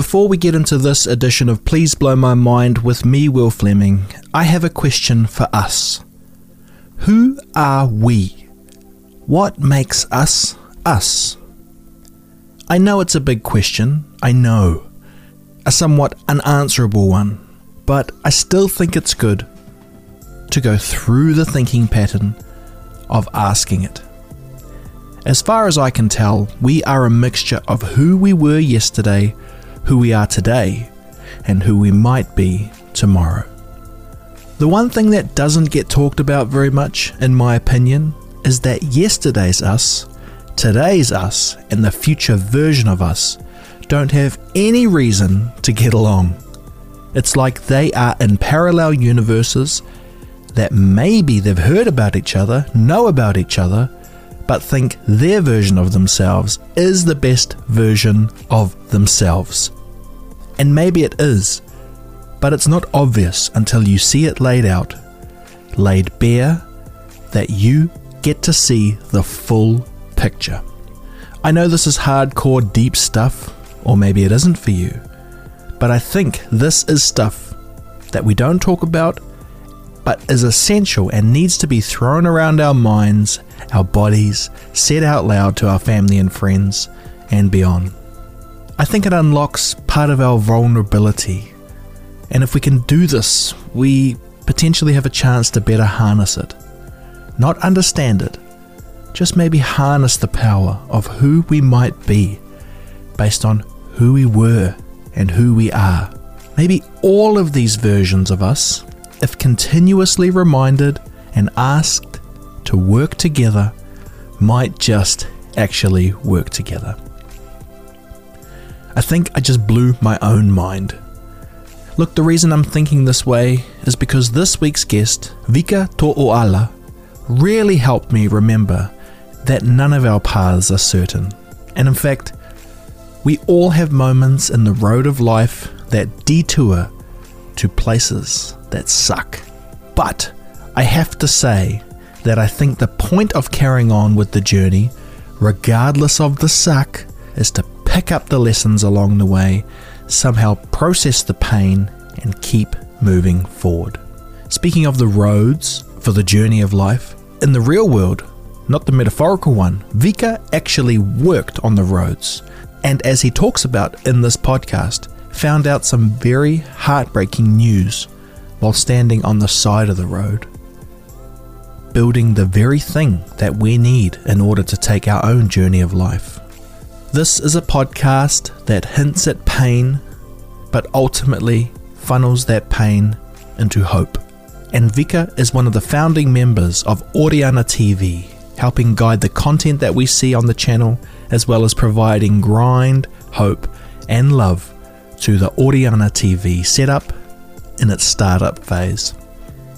Before we get into this edition of Please Blow My Mind with me, Will Fleming, I have a question for us. Who are we? What makes us us? I know it's a big question, I know. A somewhat unanswerable one, but I still think it's good to go through the thinking pattern of asking it. As far as I can tell, we are a mixture of who we were yesterday, who we are today, and who we might be tomorrow. The one thing that doesn't get talked about very much, in my opinion, is that yesterday's us, today's us, and the future version of us don't have any reason to get along. It's like they are in parallel universes that maybe they've heard about each other, know about each other, but think their version of themselves is the best version of themselves. And maybe it is, but it's not obvious until you see it laid out, laid bare, that you get to see the full picture. I know this is hardcore, deep stuff, or maybe it isn't for you, but I think this is stuff that we don't talk about but is essential and needs to be thrown around our minds, our bodies, said out loud to our family and friends, and beyond. I think it unlocks part of our vulnerability, and if we can do this, we potentially have a chance to better harness it. Not understand it, just maybe harness the power of who we might be based on who we were and who we are. Maybe all of these versions of us if continuously reminded and asked to work together, might just actually work together. I think I just blew my own mind. Look, the reason I'm thinking this way is because this week's guest, Vika To'oala, really helped me remember that none of our paths are certain. And in fact, we all have moments in the road of life that detour to places that suck. But I have to say that I think the point of carrying on with the journey, regardless of the suck, is to pick up the lessons along the way, somehow process the pain, and keep moving forward. Speaking of the roads for the journey of life, in the real world, not the metaphorical one, Vika actually worked on the roads. And as he talks about in this podcast, found out some very heartbreaking news while standing on the side of the road, building the very thing that we need in order to take our own journey of life. This is a podcast that hints at pain, but ultimately funnels that pain into hope. And Vika is one of the founding members of Oriana TV, helping guide the content that we see on the channel, as well as providing grind, hope, and love to the Oriana TV setup in its startup phase.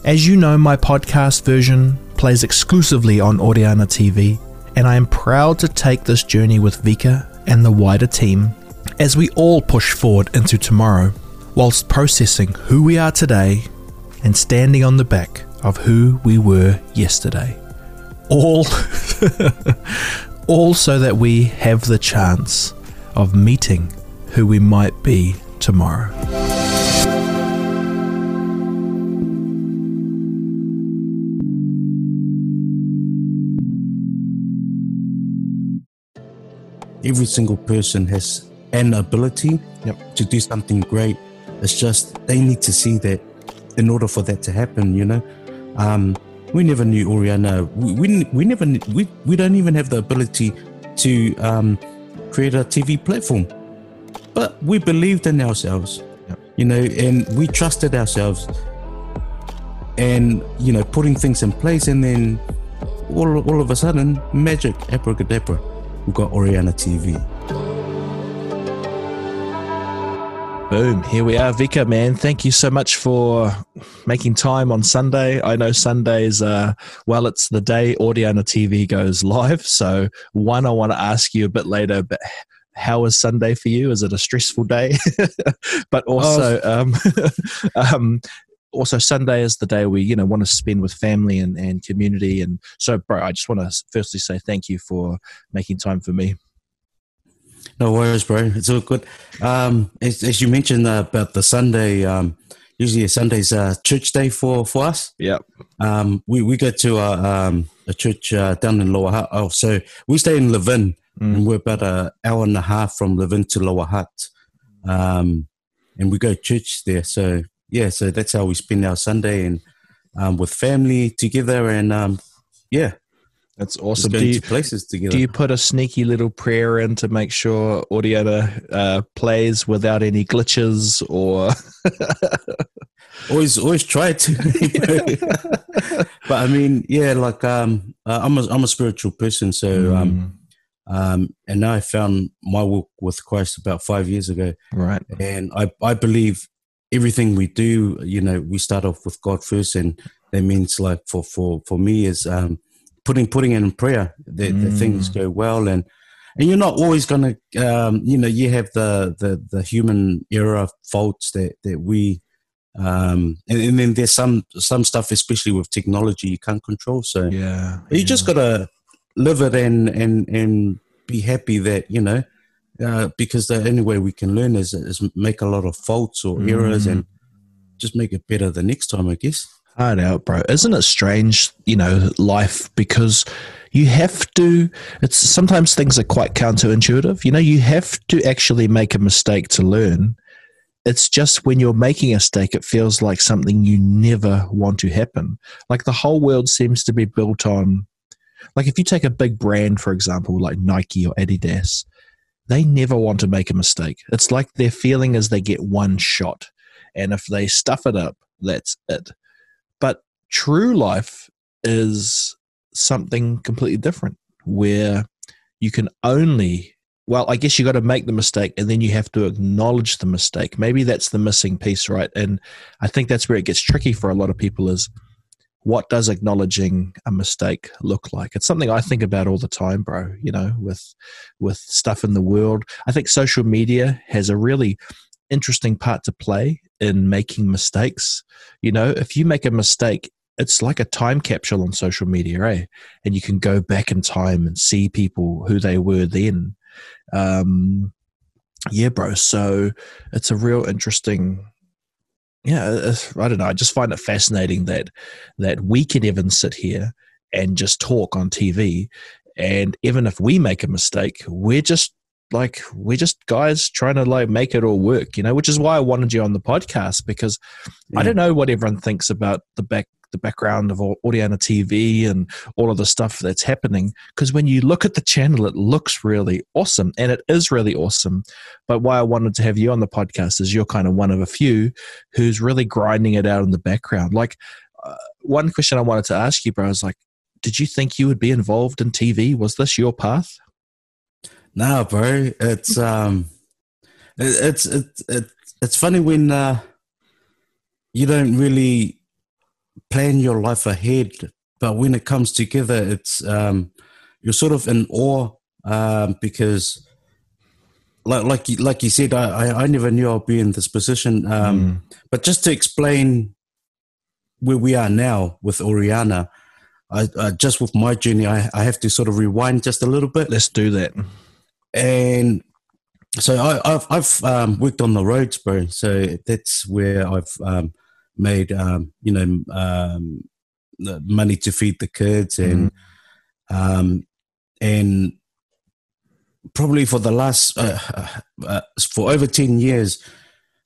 As you know, my podcast version plays exclusively on Oriana TV, and I am proud to take this journey with Vika and the wider team as we all push forward into tomorrow, whilst processing who we are today and standing on the back of who we were yesterday. All, all so that we have the chance of meeting who we might be tomorrow. Every single person has an ability Yep. to do something great. It's just they need to see that in order for that to happen, you know. Um, we never knew Oriana. We, we, we never we, we don't even have the ability to um, create a TV platform, but we believed in ourselves, Yep. you know, and we trusted ourselves, and you know, putting things in place, and then all all of a sudden, magic, abracadabra, we got Oriana TV. Boom, here we are, Vika, man. Thank you so much for making time on Sunday. I know Sundays, uh, well, it's the day Oriana TV goes live. So, one, I want to ask you a bit later, but how is Sunday for you? Is it a stressful day? but also, um, um, also Sunday is the day we, you know, want to spend with family and, and community. And so, bro, I just want to firstly say thank you for making time for me. No worries, bro. It's all good. Um, as, as you mentioned uh, about the Sunday, um, usually a Sunday's uh, church day for, for us. Yep. Um, we, we go to a, um, a church uh, down in Lower Hutt. Oh, so we stay in Levin, Mm. and we're about an hour and a half from Levin to Lower Hutt. Um, and we go to church there. So, yeah, so that's how we spend our Sunday and um, with family together. And um, yeah, That's awesome. Do you, places together. do you put a sneaky little prayer in to make sure Oriana uh, plays without any glitches or? always always try to but i mean yeah like um uh, i'm a i'm a spiritual person so um Mm, um and now i found my walk with christ about five years ago right. and i i believe everything we do you know we start off with god first and that means like for for for me is um putting putting in prayer that, that things Mm. go well and and you're not always gonna um you know you have the the the human error faults that that we um and, and then there's some some stuff especially with technology you can't control so Yeah. you just gotta live it and and and be happy that you know uh, because the only way we can learn is is make a lot of faults or errors Mm. and just make it better the next time i guess hard out, bro. Isn't it strange, you know, life because you have to it's sometimes things are quite counterintuitive. You know, you have to actually make a mistake to learn. It's just when you're making a mistake, it feels like something you never want to happen. Like the whole world seems to be built on like if you take a big brand, for example, like Nike or Adidas, they never want to make a mistake. It's like their feeling is they get one shot. And if they stuff it up, that's it. But true life is something completely different where you can only, well, I guess you got to make the mistake and then you have to acknowledge the mistake. Maybe that's the missing piece, right? And I think that's where it gets tricky for a lot of people is what does acknowledging a mistake look like? It's something I think about all the time, bro, you know, with with stuff in the world. I think social media has a really interesting part to play in making mistakes. You know, if you make a mistake, it's like a time capsule on social media, eh? And you can go back in time and see people who they were then. Um, yeah, bro. So it's a real interesting. Yeah, I don't know. I just find it fascinating that that we can even sit here and just talk on TV, and even if we make a mistake, we're just like we're just guys trying to like make it all work, you know. Which is why I wanted you on the podcast because I don't know what everyone thinks about the back the background of Au- Oriana TV and all of the stuff that's happening. Because when you look at the channel, it looks really awesome, and it is really awesome. But why I wanted to have you on the podcast is you're kind of one of a few who's really grinding it out in the background. Like uh, one question I wanted to ask you, bro, is like, did you think you would be involved in TV? Was this your path? No, bro. It's um, it, it's it's it's it's funny when uh, you don't really plan your life ahead, but when it comes together, it's um, you're sort of in awe um, because, like like you, like you said, I, I I never knew I'd be in this position. Um, But just to explain where we are now with Oriana, I, uh, just with my journey, I, I have to sort of rewind just a little bit Let's do that. and so I, I've I've um, worked on the roads, bro. So that's where I've um, made um, you know um, money to feed the kids and um, and probably for the last uh, uh, uh, for over ten years,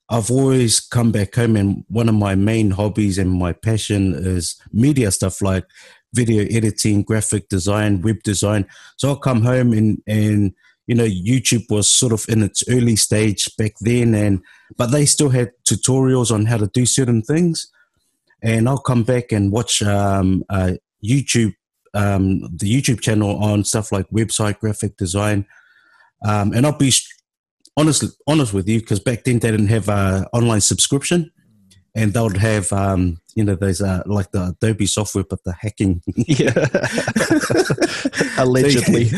I've always come back home, and one of my main hobbies and my passion is media stuff like video editing, graphic design, web design. So I'll come home and and you know youtube was sort of in its early stage back then and but they still had tutorials on how to do certain things. And i'll come back and watch um, uh, youtube um, the youtube channel on stuff like website graphic design. Um, and i'll be honestly honest with you because back then they didn't have a online subscription and they would have um, you know those uh, like the adobe software but the hacking Yeah. Allegedly.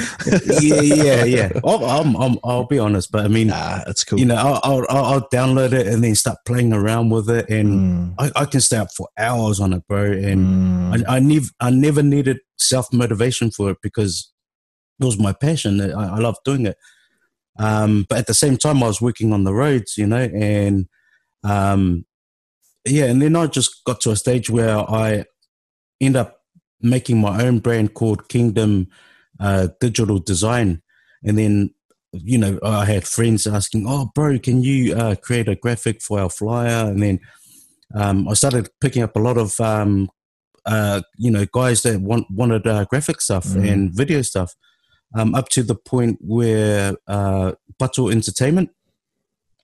yeah, yeah, yeah. I'll, I'm, I'm, I'll be honest, but I mean, Nah, it's cool. you know, I'll, I'll, I'll I'll download it and then start playing around with it, and Mm, I, I can stay up for hours on it, bro. And mm, I, I never, I never needed self motivation for it because it was my passion. I, I love doing it. Um, but at the same time, I was working on the roads, you know, and um, yeah, and then I just got to a stage where I end up making my own brand called Kingdom uh, Digital Design, and then you know I had friends asking, "Oh, bro, can you uh, create a graphic for our flyer?" And then um, I started picking up a lot of um, uh, you know guys that want, wanted uh, graphic stuff mm. and video stuff, um, up to the point where uh, Entertainment,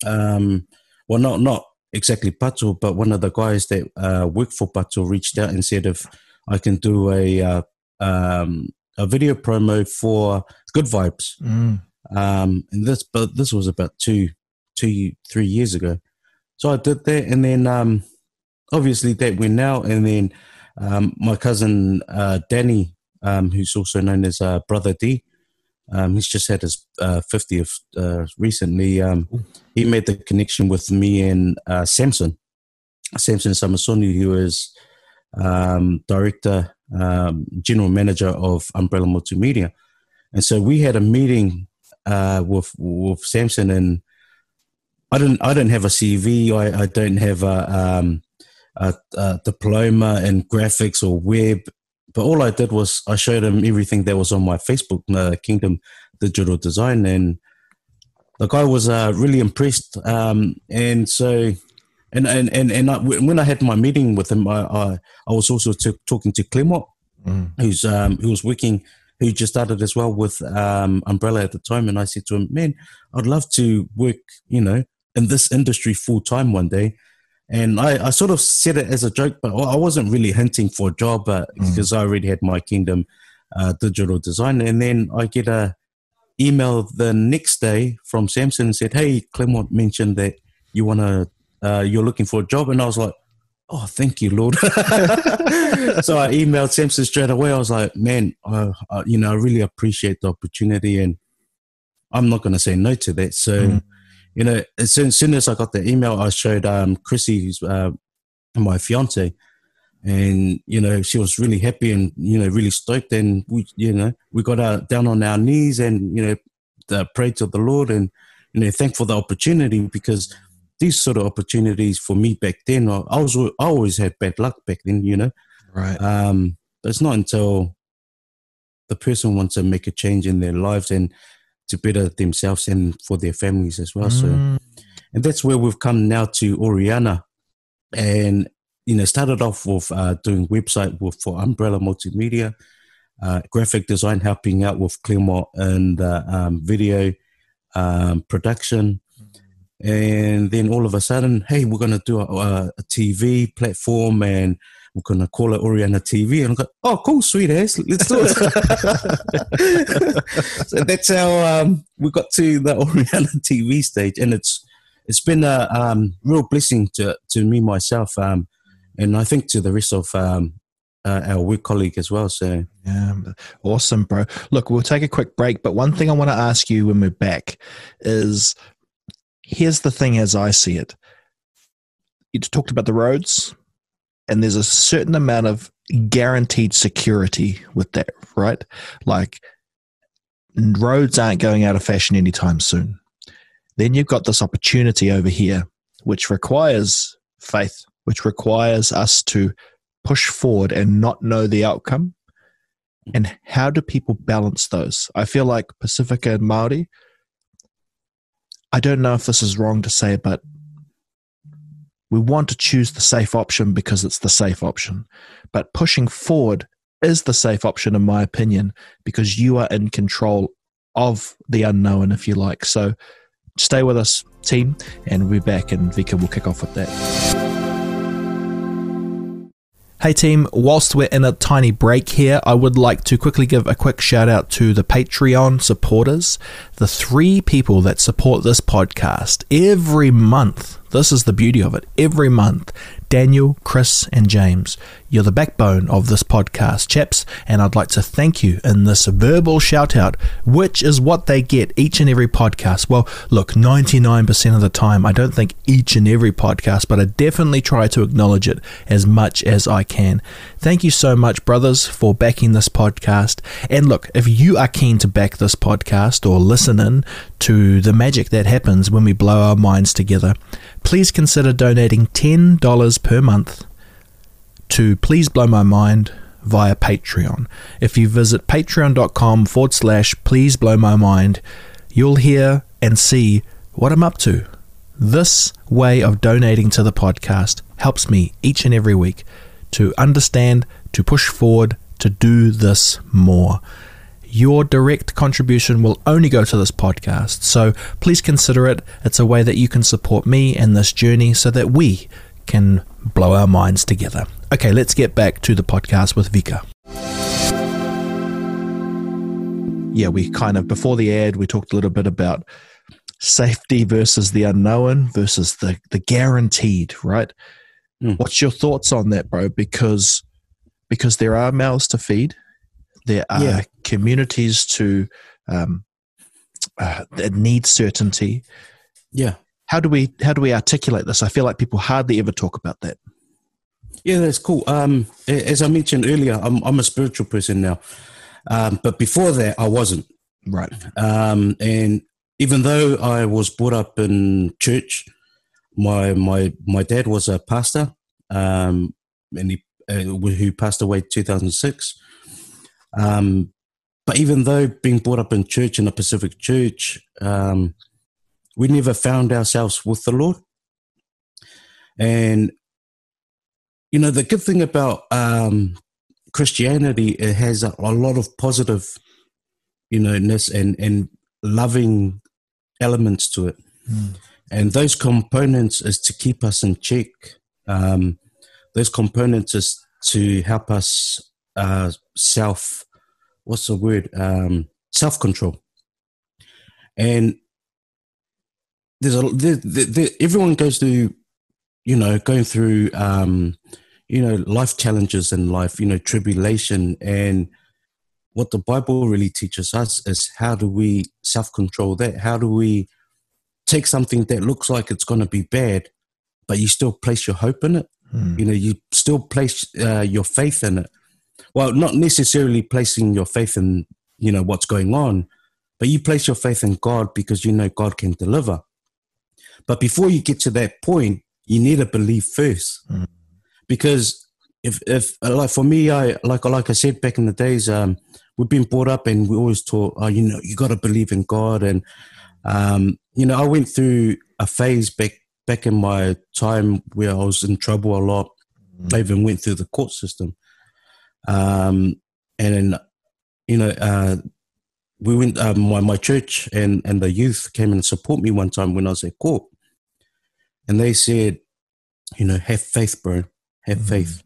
um, well, not not exactly Pato, but one of the guys that uh, worked for Pato reached out and said if I can do a uh, um, a video promo for Good Vibes. Mm. Um, and this, but this was about two, two, three years ago. So I did that, and then um, obviously that went out, and then um, my cousin uh, Danny, um, who's also known as uh, Brother D, um, he's just had his uh, 50th uh, recently. Um, he made the connection with me and uh, Samson, Samson Samasoni, who is um, director, um, general manager of Umbrella Multimedia. And so we had a meeting uh, with with Samson, and I didn't I don't have a CV, I, I don't have a, um, a, a diploma in graphics or web but all I did was I showed him everything that was on my Facebook, uh, Kingdom Digital Design, and the guy was uh, really impressed. Um, and so, and and and, and I, when I had my meeting with him, I I, I was also t- talking to Clement, mm. who's um, who was working, who just started as well with um, Umbrella at the time, and I said to him, "Man, I'd love to work, you know, in this industry full time one day." And I, I sort of said it as a joke, but I wasn't really hinting for a job uh, mm. because I already had my Kingdom uh, digital design. And then I get a email the next day from Samson and said, "Hey, Clement mentioned that you want to, uh, you're looking for a job," and I was like, "Oh, thank you, Lord." so I emailed Samson straight away. I was like, "Man, I, I, you know, I really appreciate the opportunity, and I'm not going to say no to that." So. Mm you know, as soon, as soon as I got the email, I showed um, Chrissy, who's uh, my fiance, and you know, she was really happy and you know, really stoked. And we, you know, we got uh, down on our knees and you know, prayed to the Lord and you know, thank for the opportunity because these sort of opportunities for me back then, I, I was I always had bad luck back then, you know. Right. Um, but it's not until the person wants to make a change in their lives and to better themselves and for their families as well. Mm. So, and that's where we've come now to Oriana, and you know started off with uh, doing website with for Umbrella Multimedia, uh, graphic design, helping out with Clement and uh, um, video um, production. And then all of a sudden, hey, we're going to do a, a TV platform and we're gonna call it Oriana TV. And I'm like, oh, cool, sweet ass, let's do it. so that's how um, we got to the Oriana TV stage, and it's it's been a um, real blessing to to me myself, um, and I think to the rest of um, uh, our work colleague as well. So yeah, awesome, bro. Look, we'll take a quick break, but one thing I want to ask you when we're back is here's the thing as I see it. You talked about the roads, and there's a certain amount of guaranteed security with that, right? Like roads aren't going out of fashion anytime soon. Then you've got this opportunity over here, which requires faith, which requires us to push forward and not know the outcome. And how do people balance those? I feel like Pacifica and Maori. I don't know if this is wrong to say, but we want to choose the safe option because it's the safe option. But pushing forward is the safe option, in my opinion, because you are in control of the unknown, if you like. So stay with us, team, and we'll be back, and Vika will kick off with that. Hey team, whilst we're in a tiny break here, I would like to quickly give a quick shout out to the Patreon supporters, the three people that support this podcast every month This is the beauty of it. Every month, Daniel, Chris, and James, you're the backbone of this podcast, chaps, and I'd like to thank you in this verbal shout out, which is what they get each and every podcast. Well, look, 99% of the time, I don't think each and every podcast, but I definitely try to acknowledge it as much as I can. Thank you so much, brothers, for backing this podcast. And look, if you are keen to back this podcast or listen in to the magic that happens when we blow our minds together, please consider donating $10 per month to Please Blow My Mind via Patreon. If you visit patreon.com forward slash please blow my mind, you'll hear and see what I'm up to. This way of donating to the podcast helps me each and every week to understand, to push forward, to do this more. Your direct contribution will only go to this podcast, so please consider it. It's a way that you can support me and this journey so that we can blow our minds together. Okay, let's get back to the podcast with Vika. Yeah, we kind of, before the ad, we talked a little bit about safety versus the unknown versus the, the guaranteed, right? Mm. What's your thoughts on that, bro? Because because there are mouths to feed, there are yeah. communities to um, uh, that need certainty. Yeah. How do we how do we articulate this? I feel like people hardly ever talk about that. Yeah, that's cool. Um, as I mentioned earlier, I'm I'm a spiritual person now, um, but before that, I wasn't. Right. Um, and even though I was brought up in church, my my my dad was a pastor, um, and he uh, who passed away 2006. Um, but even though being brought up in church in a Pacific church, um, we never found ourselves with the Lord. And you know the good thing about um, Christianity, it has a, a lot of positive, you know, ness and and loving elements to it. Mm. And those components is to keep us in check. Um, those components is to help us uh, self, what's the word? Um, self control. And there's a there, there, everyone goes through, you know, going through, um, you know, life challenges in life, you know, tribulation, and what the Bible really teaches us is how do we self control that? How do we take something that looks like it's going to be bad, but you still place your hope in it. Mm. You know, you still place uh, your faith in it. Well, not necessarily placing your faith in you know what's going on, but you place your faith in God because you know God can deliver. But before you get to that point, you need to believe first, mm. because if if like for me, I like like I said back in the days, um, we've been brought up and we always taught, oh, you know, you got to believe in God and um, you know, I went through a phase back back in my time where I was in trouble a lot. Mm. I even went through the court system. Um, and then, you know, uh, we went, uh, my, my church and, and the youth came and support me one time when I was at court. And they said, you know, have faith, bro, have mm. faith.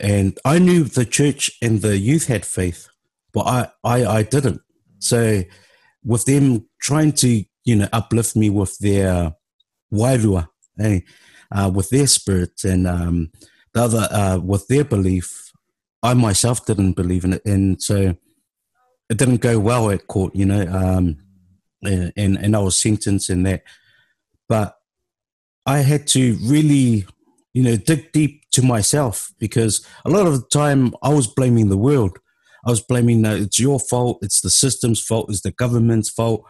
And I knew the church and the youth had faith, but I, I, I didn't. So with them trying to you know uplift me with their wairua, eh, uh, with their spirit and um, the other uh, with their belief. I myself didn't believe in it, and so it didn't go well at court. You know, um, and and I was sentenced in that, but I had to really, you know, dig deep to myself because a lot of the time I was blaming the world. I was blaming that it's your fault, it's the system's fault, it's the government's fault.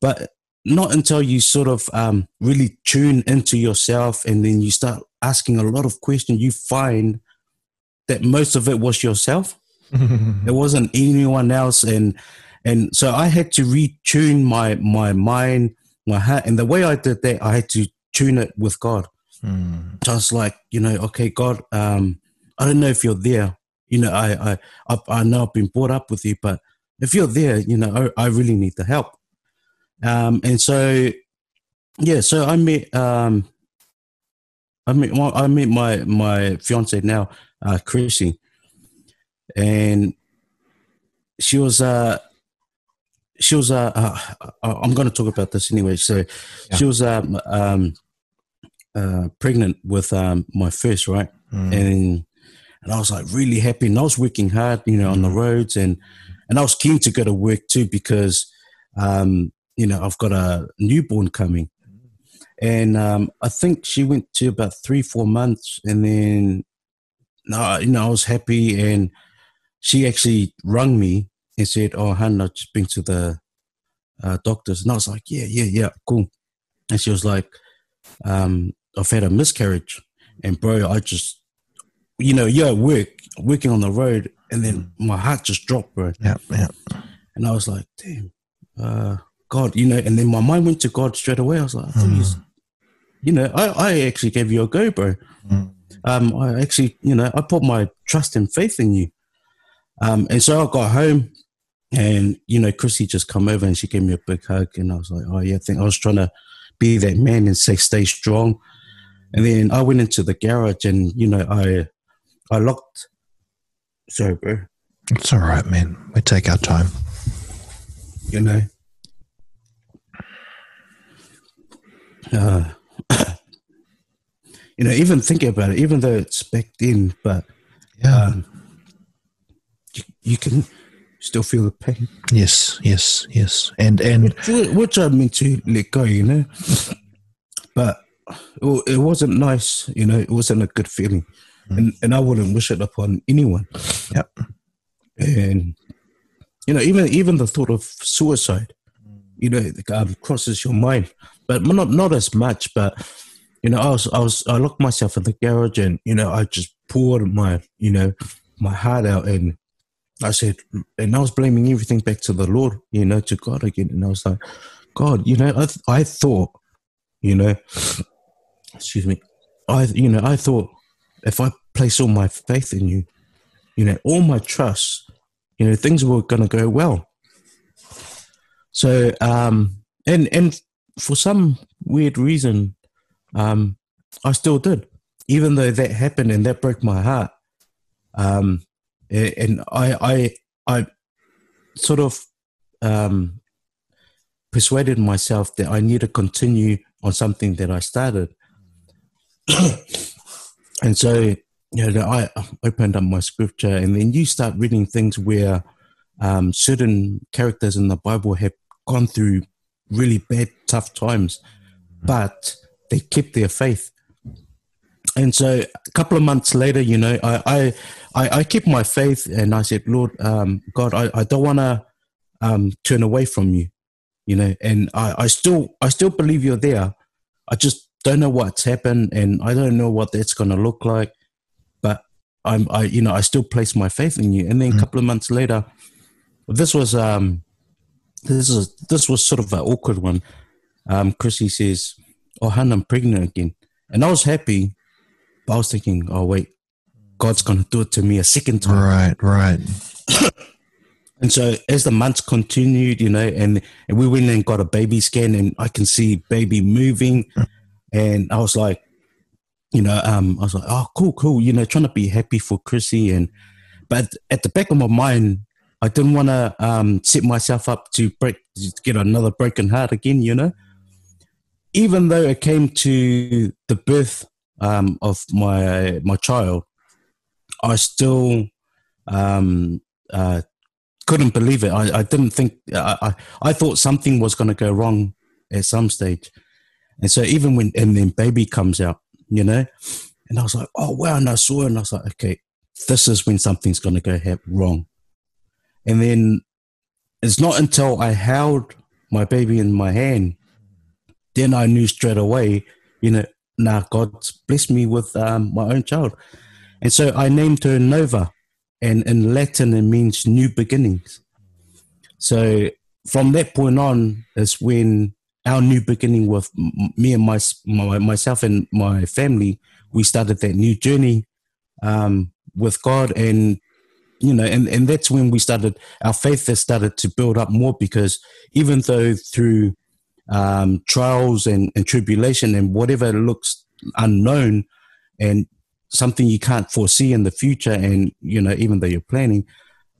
But not until you sort of um, really tune into yourself and then you start asking a lot of questions, you find that most of it was yourself. it wasn't anyone else, and and so I had to retune my my mind, my heart, and the way I did that, I had to tune it with God. Mm. Just like you know, okay, God, um, I don't know if you're there, you know, I, I, I know I've been brought up with you, but if you're there, you know, I, I really need the help. Um, and so, yeah, so I met, um, I met, I met my, my fiance now, uh, Chrissy, and she was, uh, she was, uh, uh I'm going to talk about this anyway. So yeah. she was, um, um, uh, pregnant with um, my first, right? And and I was like really happy, and I was working hard, you know, on the roads, and and I was keen to go to work too because, um, you know, I've got a newborn coming, and um, I think she went to about three, four months, and then, no, you know, I was happy, and she actually rung me and said, "Oh, Han, I've just been to the uh, doctors," and I was like, "Yeah, yeah, yeah, cool," and she was like, um, "I've had a miscarriage," and bro, I just, you know, you're at work, working on the road, and then my heart just dropped, bro. Yeah, yeah. And I was like, damn, uh, God, you know, and then my mind went to God straight away. I was like, Mm. You know, I, I actually gave you a go, bro. Mm. Um, I actually, you know, I put my trust and faith in you. Um, and so I got home and, you know, Chrissy just come over and she gave me a big hug. And I was like, oh, yeah, I think I was trying to be that man and say, stay strong. And then I went into the garage and, you know, I, I locked, sorry, bro, It's all right, man. We take our time. you know. Uh, you know, even thinking about it, even though it's back then, but Yeah. um, you, can still feel the pain, yes, yes, yes. And and which, which I mean to let go, you know. But it, it wasn't nice, you know. It wasn't a good feeling, and and I wouldn't wish it upon anyone. Yep. And you know, even even the thought of suicide, you know, um, crosses your mind, but not not as much. But you know, I was I was I locked myself in the garage, and you know, I just poured my you know my heart out, and I said, and I was blaming everything back to the Lord, you know, to God again, and I was like, God, you know, I th- I thought, you know, excuse me, I you know I thought if I place all my faith in you, you know, all my trust, you know, things were going to go well. So, um, and and for some weird reason, um, I still did, even though that happened and that broke my heart. Um, and I, I, I sort of um, persuaded myself that I need to continue on something that I started. and so, you know, I opened up my scripture, and then you start reading things where um, certain characters in the Bible have gone through really bad, tough times, but they kept their faith. And so, a couple of months later, you know, I I, I, I kept my faith, and I said, Lord, um, God, I, I don't want to um, turn away from you, you know, and I, I still I still believe you're there. I just don't know what's happened, and I don't know what that's going to look like. But I'm I you know I still place my faith in you. And then a couple of months later, this was um this is this was sort of an awkward one. Um, Chrissy says, "Oh, Han, I'm pregnant again," and I was happy, but I was thinking, "Oh wait, God's gonna do it to me a second time." right, right. And so as the months continued, you know, and, and we went and got a baby scan and I can see baby moving. And I was like, you know, um, I was like, oh, cool, cool, you know, trying to be happy for Chrissy. And, but at the back of my mind, I didn't want to um, set myself up to break, to get another broken heart again, you know. Even though it came to the birth um, of my my child, I still um, uh, couldn't believe it. I, I didn't think I, I, I thought something was going to go wrong at some stage, and so even when and then baby comes out, you know, and I was like, oh wow, and I saw it, and I was like, okay, this is when something's going to go wrong, and then it's not until I held my baby in my hand, then I knew straight away, you know, nah, God's blessed me with um, my own child, and so I named her Nova and in Latin it means new beginnings. So from that point on is when our new beginning with me and my, my myself and my family we started that new journey um, with God and you know and, and that's when we started our faith has started to build up more because even though through um, trials and, and tribulation and whatever looks unknown and something you can't foresee in the future and you know even though you're planning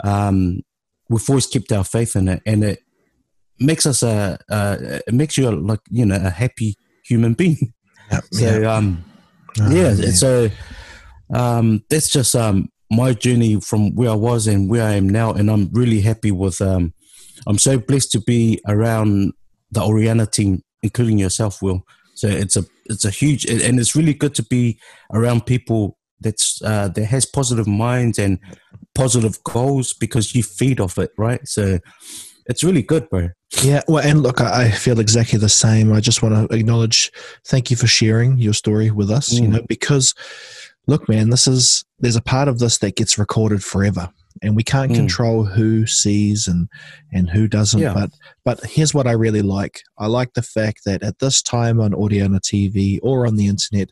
um we've always kept our faith in it and it makes us a, a it makes you a, like you know a happy human being So um, Oh, yeah, man. so um, that's just um my journey from where I was and where I am now, and I'm really happy with um. I'm so blessed to be around the Oriana team, including yourself, Will. So it's a it's a huge and it's really good to be around people that's uh, that has positive minds and positive goals because you feed off it, right? So it's really good, bro. Yeah, well, and look, I feel exactly the same. I just want to acknowledge, thank you for sharing your story with us. You Mm. know, because look, man, this is there's a part of this that gets recorded forever, and we can't Mm. control who sees and and who doesn't. Yeah. But but here's what I really like. I like the fact that at this time on Oriana TV or on the internet,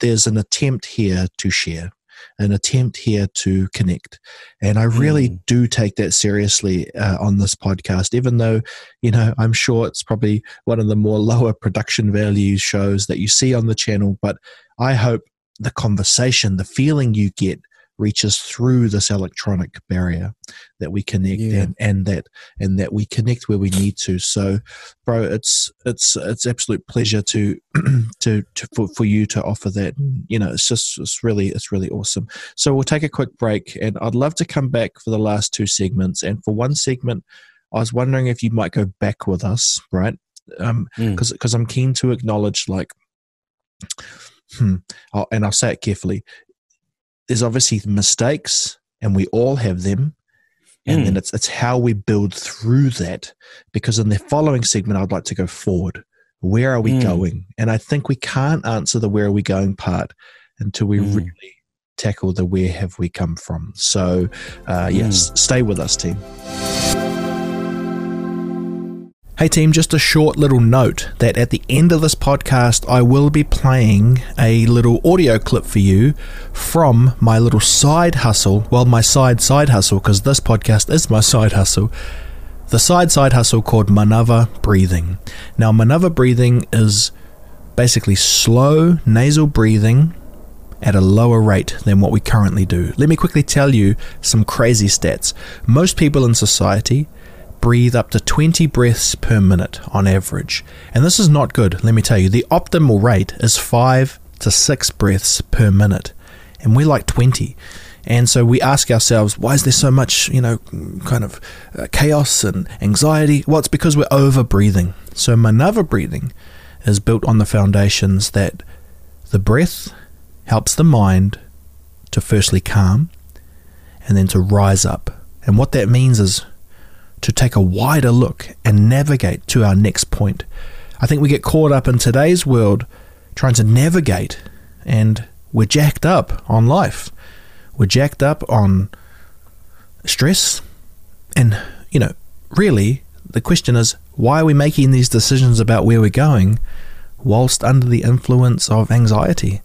there's an attempt here to share. An attempt here to connect, and I really Mm. do take that seriously uh, on this podcast. Even though you know, I'm sure it's probably one of the more lower production value shows that you see on the channel, but I hope the conversation, the feeling you get reaches through this electronic barrier that we connect Yeah. and, and that and that we connect where we need to. So bro, it's it's it's absolute pleasure to to, to for, for you to offer that. You know, it's just it's really it's really awesome. So we'll take a quick break and I'd love to come back for the last two segments. And for one segment I was wondering if you might go back with us, right? Um, Mm. because because I'm keen to acknowledge like, hmm, and I'll say it carefully. There's obviously mistakes, and we all have them, and Mm. then it's it's how we build through that. Because in the following segment, I'd like to go forward. Where are we Mm. going? And I think we can't answer the where are we going part until we Mm. really tackle the where have we come from. So, uh, yes, stay with us, team. Hey team, just a short little note that at the end of this podcast, I will be playing a little audio clip for you from my little side hustle. Well, my side side hustle, because this podcast is my side hustle. The side side hustle called Manava Breathing. Now, Manava Breathing is basically slow nasal breathing at a lower rate than what we currently do. Let me quickly tell you some crazy stats. Most people in society breathe up to 20 breaths per minute on average. And this is not good, let me tell you. The optimal rate is 5 to 6 breaths per minute. And we're like 20. And so we ask ourselves, why is there so much, you know, kind of uh, chaos and anxiety? Well, it's because we're over breathing. So Manava breathing is built on the foundations that the breath helps the mind to firstly calm and then to rise up. And what that means is to take a wider look and navigate to our next point. I think we get caught up in today's world trying to navigate and we're jacked up on life. We're jacked up on stress. And, you know, really, the question is why are we making these decisions about where we're going whilst under the influence of anxiety?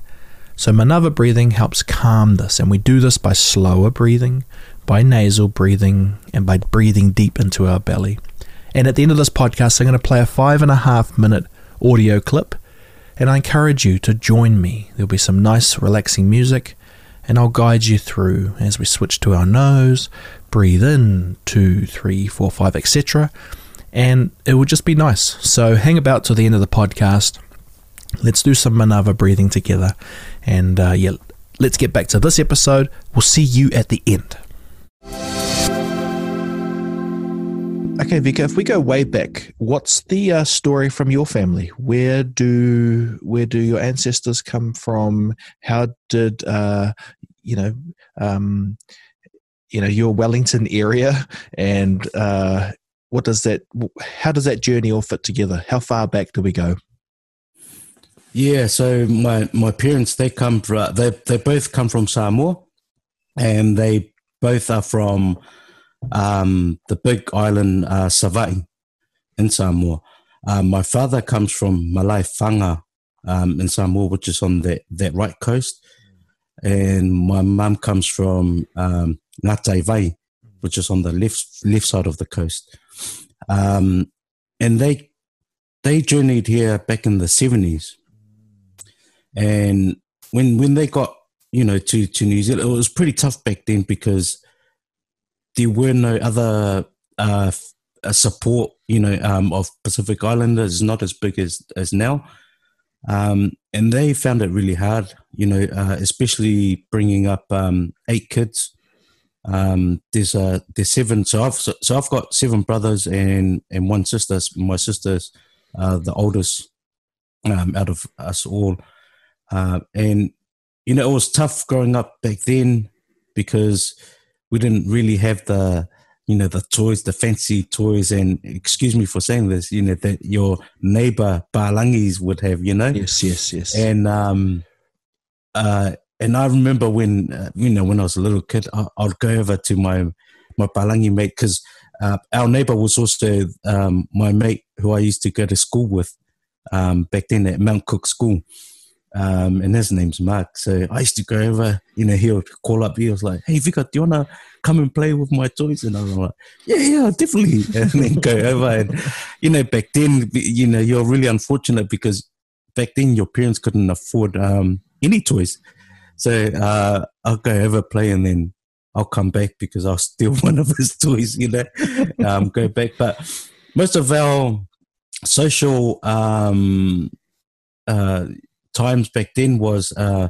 So, Manava breathing helps calm this, and we do this by slower breathing, by nasal breathing, and by breathing deep into our belly. And at the end of this podcast, I'm going to play a five and a half minute audio clip, and I encourage you to join me. There'll be some nice, relaxing music, and I'll guide you through as we switch to our nose, breathe in, two, three, four, five, etc. And it will just be nice. So, hang about till the end of the podcast. Let's do some Manava breathing together. And uh, yeah, let's get back to this episode. We'll see you at the end. Okay, Vika, if we go way back, what's the uh, story from your family? Where do where do your ancestors come from? How did uh, you know um, you know your Wellington area, and uh, what does that? How does that journey all fit together? How far back do we go? Yeah, so my my parents they come from they they both come from Samoa, and they both are from um, the big island uh, Savaii in Samoa. Um, my father comes from Malai Fanga um, in Samoa, which is on that that right coast, and my mum comes from um, Gataivai, which is on the left left side of the coast. Um, and they they journeyed here back in the seventies and when when they got you know to to New Zealand, it was pretty tough back then because there were no other uh, uh, support, you know, um, of Pacific Islanders. Not as big as as now. um, and they found it really hard. You know, uh, especially bringing up um, eight kids. Um, there's uh, there's seven. So I've so, so I've got seven brothers and and one sister. My sister's uh, the oldest um, out of us all, uh, and you know it was tough growing up back then because we didn't really have the you know the toys, the fancy toys, and excuse me for saying this, you know that your neighbor Palangis would have, you know. Yes, yes, yes. And um, uh, and I remember when uh, you know when I was a little kid, I, would go over to my my Palangi mate because uh, our neighbor was also um, my mate who I used to go to school with um, back then at Mount Cook School. Um, and his name's Mark. So I used to go over, you know, he would call up, he was like, Hey, Vika, do you want to come and play with my toys? And I was like, Yeah, yeah, definitely. And then go over. And, you know, back then, you know, you're really unfortunate because back then your parents couldn't afford um, any toys. So uh, I'll go over, play, and then I'll come back because I'll steal one of his toys, you know, um, go back. But most of our social um, uh, times back then was uh,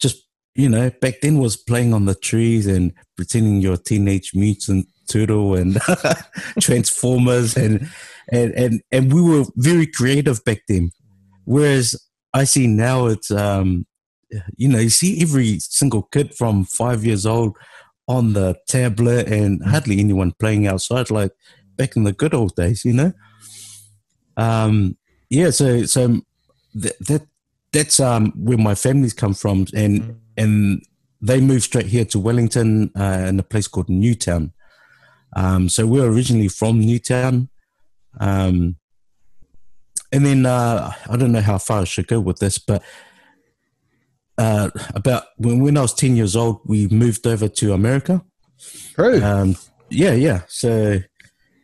just you know back then was playing on the trees and pretending you're a teenage mutant turtle and transformers and, and and and we were very creative back then. Whereas i see now it's um you know you see every single kid from five years old on the tablet and hardly anyone playing outside like back in the good old days you know? Um yeah so so th- that that's um, where my family's come from, and mm. and they moved straight here to Wellington uh, in a place called Newtown. Um, so we are originally from Newtown, um, and then uh, I don't know how far I should go with this, but uh, about when, when I was ten years old, we moved over to America. True. Um, yeah, yeah. So,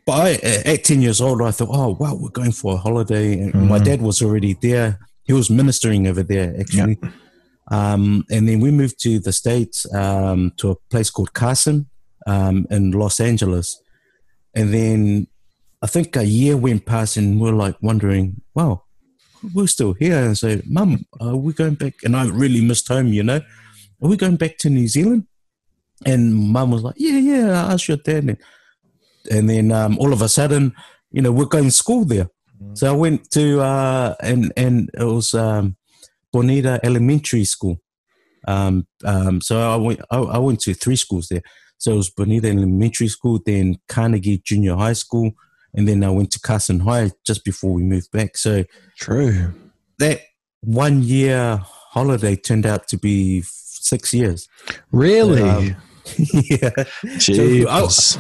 but I, at ten years old, I thought, oh wow, we're going for a holiday, and mm. my dad was already there he was ministering over there actually. Yeah. Um, and then we moved to the states um, to a place called Carson um, in Los Angeles, and then I think a year went past, and we're like wondering, wow, we're still here. And so, Mum, are we going back? And I really missed home, you know. Are we going back to New Zealand? And Mum was like, Yeah, yeah. I asked your dad, and, and then um, all of a sudden, you know, we're going to school there. So I went to uh, and and it was um, Bonita Elementary School. Um, um, so I went I, I, went to three schools there. So it was Bonita Elementary School, then Carnegie Junior High School, and then I went to Carson High just before we moved back. So true. That one year holiday turned out to be six years. Really? Um, yeah. Jeez. So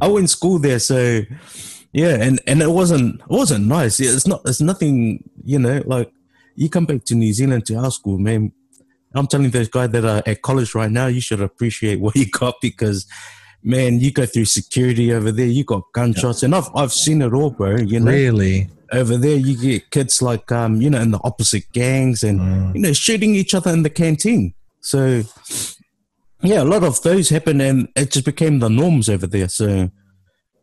I, I went to school there, so yeah, and and it wasn't it wasn't nice. It's not. It's nothing. You know, like you come back to New Zealand to our school, man. I'm telling those guys that are at college right now, you should appreciate what you got because, man, you go through security over there. You got gunshots, yeah. and I've I've seen it all, bro. You know, really over there, you get kids like um, you know, in the opposite gangs, and mm. you know, shooting each other in the canteen. So, yeah, a lot of those happen, and it just became the norms over there. So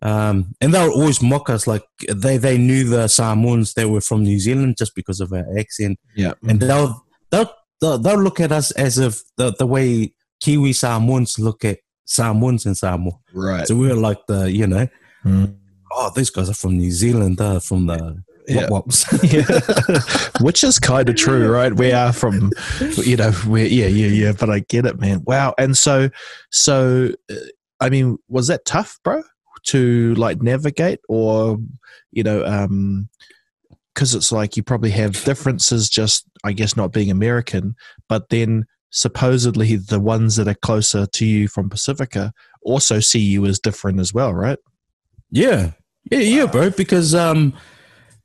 um, and they'll always mock us like they, they knew the Samoans they were from New Zealand just because of our accent. Yeah. And they'll, they'll, they'll, they'll look at us as if the, the way Kiwi Samoans look at Samoans in Samoa. Right. So we are like the, you know, mm. oh, these guys are from New Zealand. They're from the yeah. yeah. Which is kind of true, right? We are from, you know, we yeah, yeah, yeah. But I get it, man. Wow. And so, so, uh, I mean, was that tough, bro? To like navigate or you know um because it's like you probably have differences just i guess not being american but then supposedly the ones that are closer to you from pacifica also see you as different as well right yeah yeah yeah bro because um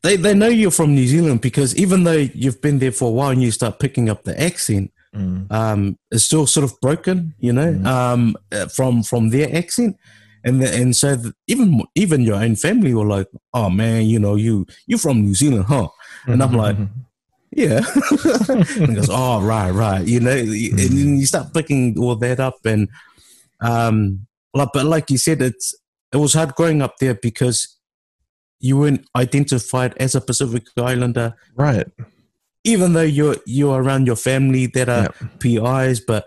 they they know you're from new zealand because even though you've been there for a while and you start picking up the accent mm. um it's still sort of broken you know mm. um from from their accent and the, and so even even your own family were like, "Oh man, you know you you from New Zealand, huh?" And I'm like, mm-hmm. "Yeah." and he goes, "Oh right, right," you know, and you start picking all that up, and um, like, but like you said, it's it was hard growing up there because you weren't identified as a Pacific Islander, right? even though you're you're around your family that are Yep. PIs, but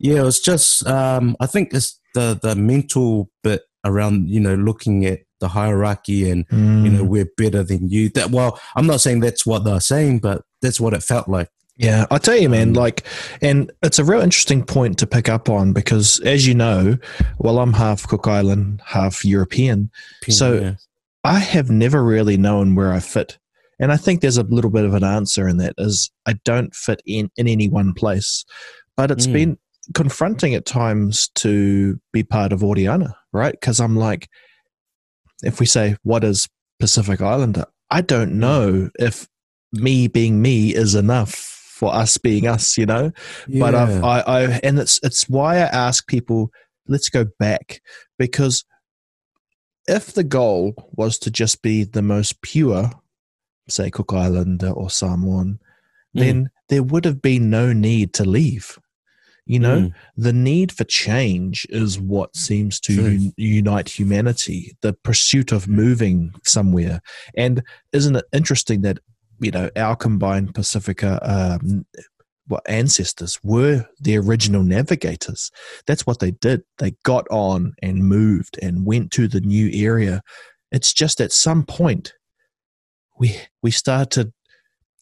yeah, it's just um, I think it's the the mental bit around you know looking at the hierarchy and you Mm. know we're better than you. That well, I'm not saying that's what they're saying, but that's what it felt like. Yeah, I tell you, man, Um, like, and it's a real interesting point to pick up on because, as you know, well, I'm half Cook Island, half European. So- yeah. I have never really known where I fit. And I think there's a little bit of an answer in that is I don't fit in, in any one place. But it's Mm. been confronting at times to be part of Oriana, right? Because I'm like, if we say, what is Pacific Islander? I don't know if me being me is enough for us being us, you know? but I've, I, I, and it's it's why I ask people, let's go back because if the goal was to just be the most pure, say Cook Islander or Samoan, Mm. then there would have been no need to leave. You know, Mm. the need for change is what seems to un- unite humanity, the pursuit of moving somewhere. And isn't it interesting that, you know, our combined Pacifica um, what ancestors were the original navigators. That's what they did. They got on and moved and went to the new area. It's just at some point we we started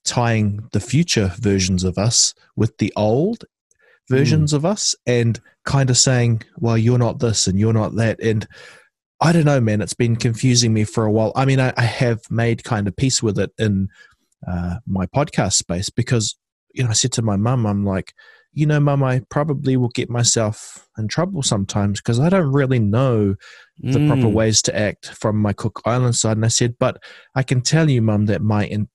tying the future versions of us with the old versions of us and kind of saying, well, you're not this and you're not that. And I don't know, man, it's been confusing me for a while. I mean, I, I have made kind of peace with it in uh, my podcast space because, you know, I said to my mum, I'm like, you know, mum, I probably will get myself in trouble sometimes because I don't really know the proper Mm. ways to act from my Cook Island side. And I said, but I can tell you, mum, that my in,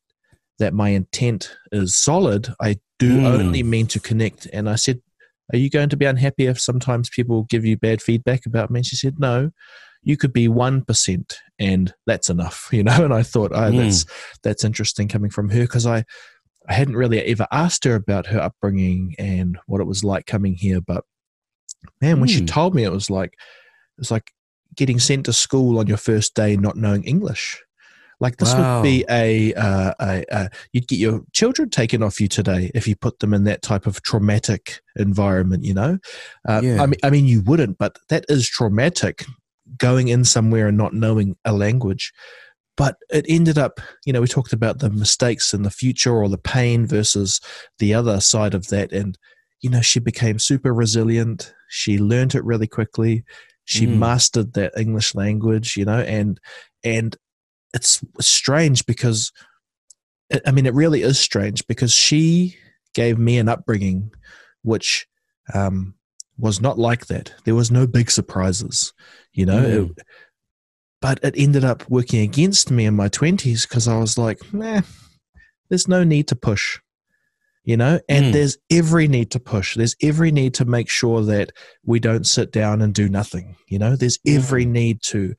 that my intent is solid. I do Mm. only mean to connect. And I said, are you going to be unhappy if sometimes people give you bad feedback about me? And she said, no, you could be 1% and that's enough, you know? And I thought, oh, Mm. that's, that's interesting coming from her because I, I hadn't really ever asked her about her upbringing and what it was like coming here. But man, when she Mm. told me, it was like, it was like getting sent to school on your first day not knowing English. Like this Wow. would be a, uh, a, a, you'd get your children taken off you today if you put them in that type of traumatic environment. You know, uh, Yeah. I mean, I mean, you wouldn't, but that is traumatic. Going in somewhere and not knowing a language, but it ended up, you know, we talked about the mistakes in the future or the pain versus the other side of that, and you know, she became super resilient. She learned it really quickly. She Mm. mastered that English language, you know, and and it's strange because I mean, it really is strange because she gave me an upbringing which um, was not like that. There was no big surprises, you know. Mm. It- but it ended up working against me in my twenties because I was like, nah, there's no need to push, you know. And Mm. there's every need to push. There's every need to make sure that we don't sit down and do nothing, you know. There's every need to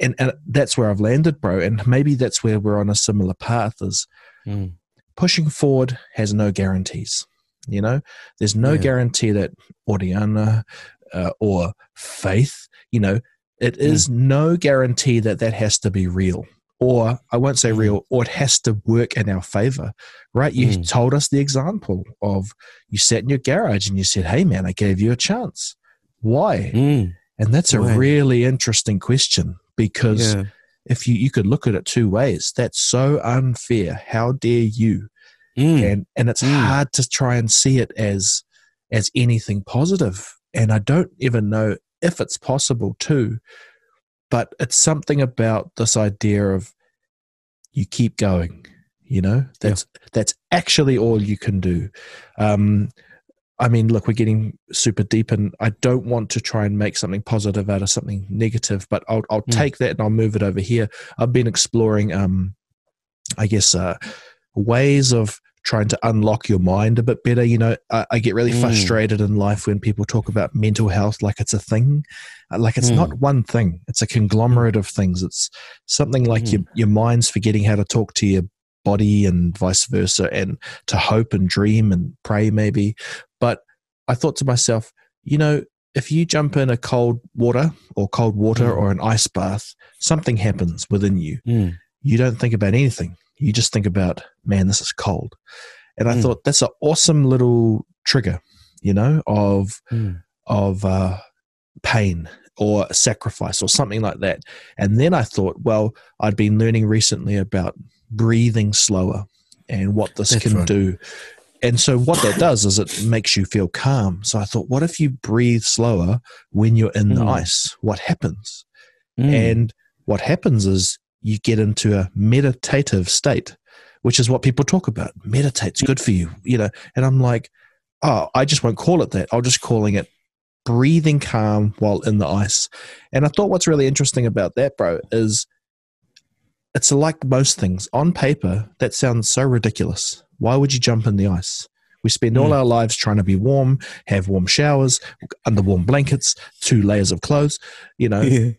and, and that's where I've landed, bro. And maybe that's where we're on a similar path is Mm. pushing forward has no guarantees. You know, there's no Yeah. guarantee that Oriana uh, or faith, you know, it is no guarantee that that has to be real. Or I won't say Mm. real, or it has to work in our favor, right? You Mm. told us the example of you sat in your garage and you said, Hey, man, I gave you a chance. Why? Mm. And that's a really interesting question because Yeah. if you, you could look at it two ways. That's so unfair. How dare you? Mm. And and it's Mm. hard to try and see it as as anything positive. And I don't even know if it's possible too. But it's something about this idea of you keep going. You know, that's that's actually all you can do. Um, I mean, look, we're getting super deep, and I don't want to try and make something positive out of something negative, but I'll, I'll Mm. take that and I'll move it over here. I've been exploring, um, I guess, uh, ways of trying to unlock your mind a bit better. You know, I, I get really Mm. frustrated in life when people talk about mental health like it's a thing. Uh, Like it's Mm. not one thing, it's a conglomerate of things. It's something like Mm. your, your mind's forgetting how to talk to your body and vice versa, and to hope and dream and pray maybe. But I thought to myself, you know, if you jump in a cold water or cold water Mm. or an ice bath, something happens within you Mm. you don't think about anything. you just think about, man, this is cold. And I Mm. thought that's an awesome little trigger, you know, of Mm. of uh, pain or sacrifice or something like that. And then I thought, well, I'd been learning recently about breathing slower and what this That's can right. do. And so what that does is it makes you feel calm. So I thought, what if you breathe slower when you're in the Mm. ice? What happens? Mm. And what happens is you get into a meditative state, which is what people talk about. Meditate's good for you, you know. And I'm like, oh, I just won't call it that. I'll just calling it breathing calm while in the ice. And I thought what's really interesting about that, bro, is it's like most things. On paper, that sounds so ridiculous. Why would you jump in the ice? We spend all Mm. our lives trying to be warm, have warm showers, under warm blankets, two layers of clothes, you know yeah.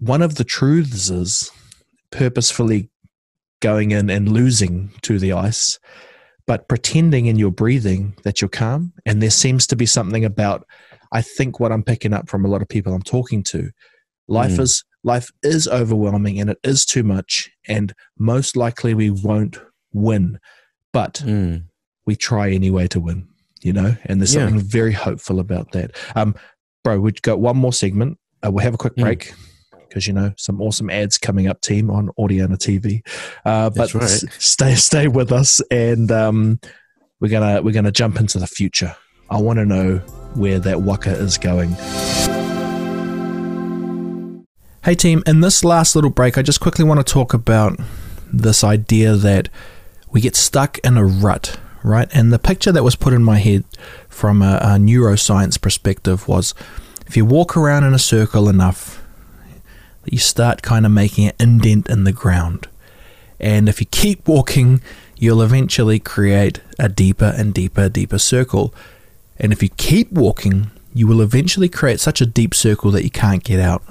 one of the truths is purposefully going in and losing to the ice, but pretending in your breathing that you're calm. And there seems to be something about, I think, what I'm picking up from a lot of people I'm talking to. Life Mm. is life is overwhelming and it is too much, and most likely we won't win, but Mm. we try anyway to win. You know, and there's Yeah. something very hopeful about that. Um, bro, we've got one more segment. Uh, we'll have a quick Mm. break because you know some awesome ads coming up, team on Oriana TV. Uh, but That's right. s- stay stay with us, and um, we're gonna we're gonna jump into the future. I want to know where that waka is going. Hey team, in this last little break, I just quickly want to talk about this idea that we get stuck in a rut, right? And the picture that was put in my head from a, a neuroscience perspective was if you walk around in a circle enough, you start kind of making an indent in the ground. And if you keep walking, you'll eventually create a deeper and deeper, deeper circle. And if you keep walking, you will eventually create such a deep circle that you can't get out.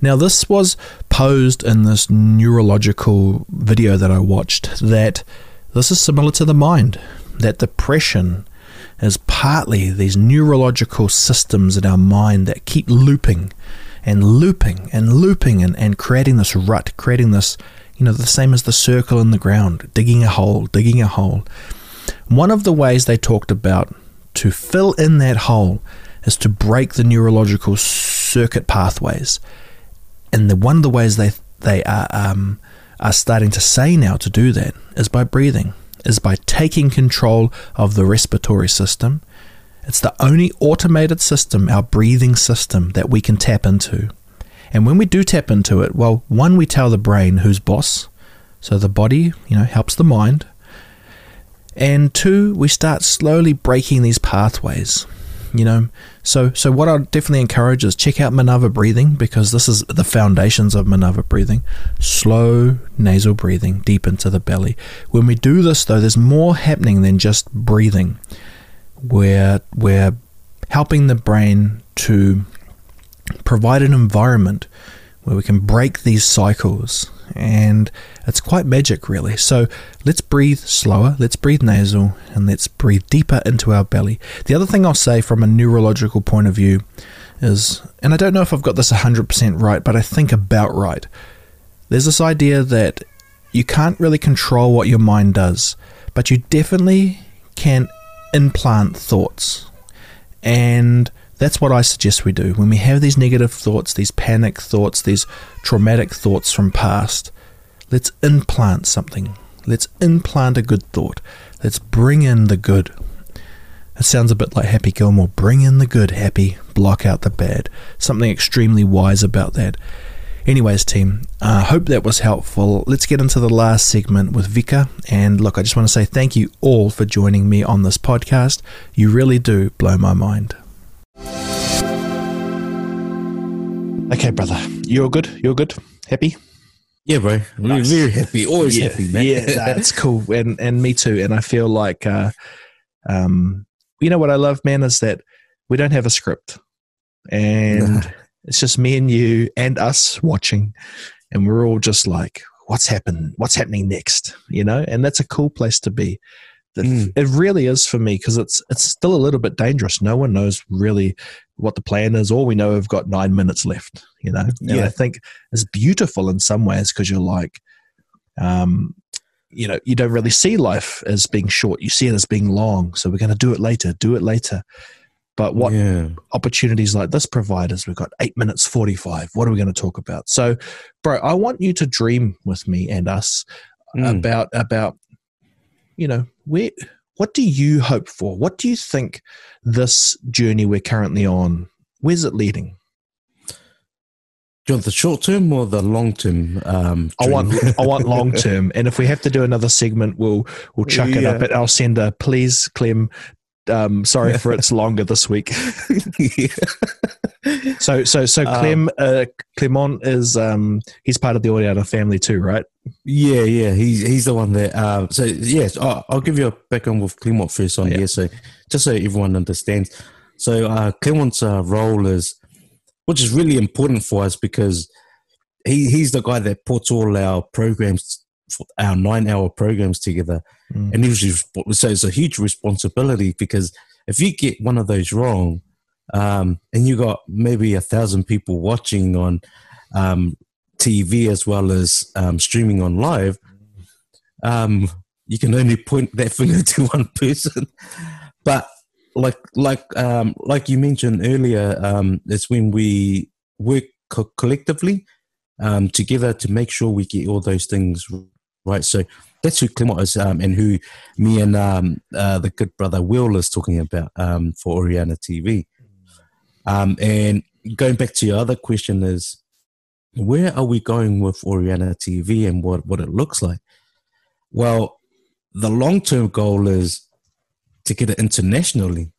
Now, this was posed in this neurological video that I watched that this is similar to the mind, that depression is partly these neurological systems in our mind that keep looping and looping and looping and, and creating this rut, creating this, you know, the same as the circle in the ground, digging a hole, digging a hole. One of the ways they talked about to fill in that hole is to break the neurological circuit pathways. And the, one of the ways they they are um, are starting to say now to do that is by breathing, is by taking control of the respiratory system. It's the only automated system, our breathing system, that we can tap into. And when we do tap into it, well, one, we tell the brain who's boss. So the body, you know, helps the mind. And two, we start slowly breaking these pathways. You know, so so what I'd definitely encourage is check out Manava breathing because this is the foundations of Manava breathing. Slow nasal breathing deep into the belly. When we do this though, there's more happening than just breathing. We're we're helping the brain to provide an environment where we can break these cycles and it's quite magic really. So let's breathe slower let's breathe nasal and let's breathe deeper into our belly. The other thing i'll say from a neurological point of view is and i don't know if i've got this 100% right but i think about right. There's this idea that you can't really control what your mind does but you definitely can implant thoughts. And that's what I suggest we do. When we have these negative thoughts, these panic thoughts, these traumatic thoughts from past, let's implant something. Let's implant a good thought. Let's bring in the good. It sounds a bit like Happy Gilmore. Bring in the good, Happy. Block out the bad. Something extremely wise about that. Anyways, team, I uh, hope that was helpful. Let's get into the last segment with Vika. And look, I just want to say thank you all for joining me on this podcast. You really do blow my mind. Okay, brother. You're good? You're good? Happy? Yeah, bro. We're very happy. Always yeah, happy, man. Yeah, that's cool. And and me too. And I feel like uh um you know what I love, man, is that we don't have a script. And it's just me and you and us watching. And we're all just like, what's happened? What's happening next? You know, and that's a cool place to be. It, Mm. it really is for me because it's it's still a little bit dangerous. No one knows really what the plan is. All we know we've got nine minutes left. You know, and Yeah. I think it's beautiful in some ways because you're like, um, you know, you don't really see life as being short. You see it as being long. So we're going to do it later. Do it later. But what Yeah. opportunities like this provide us. We've got eight minutes 45. What are we going to talk about? So, bro, I want you to dream with me and us Mm. about, about, you know, where, what do you hope for? What do you think this journey we're currently on, where's it leading? Do you want the short term or the long term? Um, I want. I want long term. And if we have to do another segment, we'll, we'll chuck it up Yeah. at our sender. Please, Clem. Um, sorry for it's longer this week. Yeah. So, so, so Um, Clem, uh, Clement is, um, he's part of the Oriana family too, right? Yeah, yeah, he's he's the one that. Um, so yes, I'll, I'll give you a background with Clement first on Yeah. here, so just so everyone understands. So uh, uh, role is, which is really important for us because he he's the guy that puts all our programs, our nine hour programs together, Mm. and was so it's a huge responsibility because if you get one of those wrong, um, and you got maybe a thousand people watching on um, TV as well as um, streaming on live, um, you can only point that finger to one person. But like like um, like you mentioned earlier, um, it's when we work co- collectively um, together to make sure we get all those things right. So that's who Clement is, um, and who me and um, uh, the good brother Will is talking about um, for Oriana TV. Um, and going back to your other question is, where are we going with Oriana TV and what, what it looks like? Well, the long term goal is to get it internationally.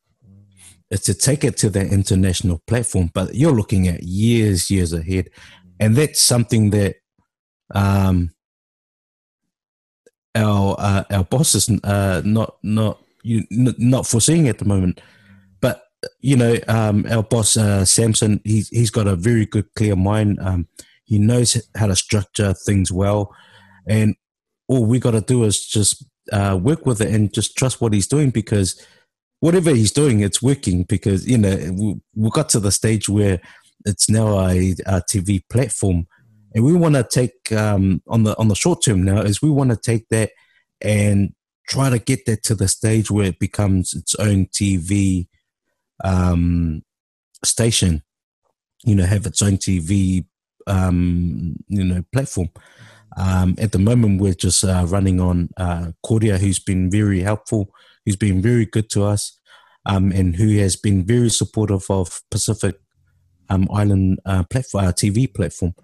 It's to take it to that international platform, but you're looking at years, years ahead, and that's something that um, our uh, our boss is uh, not not you not foreseeing at the moment. You know, um, our boss uh, Samson, he's he's got a very good, clear mind. Um, he knows how to structure things well, and all we got to do is just uh, work with it and just trust what he's doing because whatever he's doing, it's working. Because you know, we, we got to the stage where it's now a, a TV platform, and we want to take um, on the on the short term now is we want to take that and try to get that to the stage where it becomes its own TV um, station. You know, have its own TV um, you know platform. Um, at the moment, we're just uh, running on uh, Cordia, who's been very helpful, who's been very good to us, um, and who has been very supportive of Pacific um, Island uh, platform, uh, TV platform.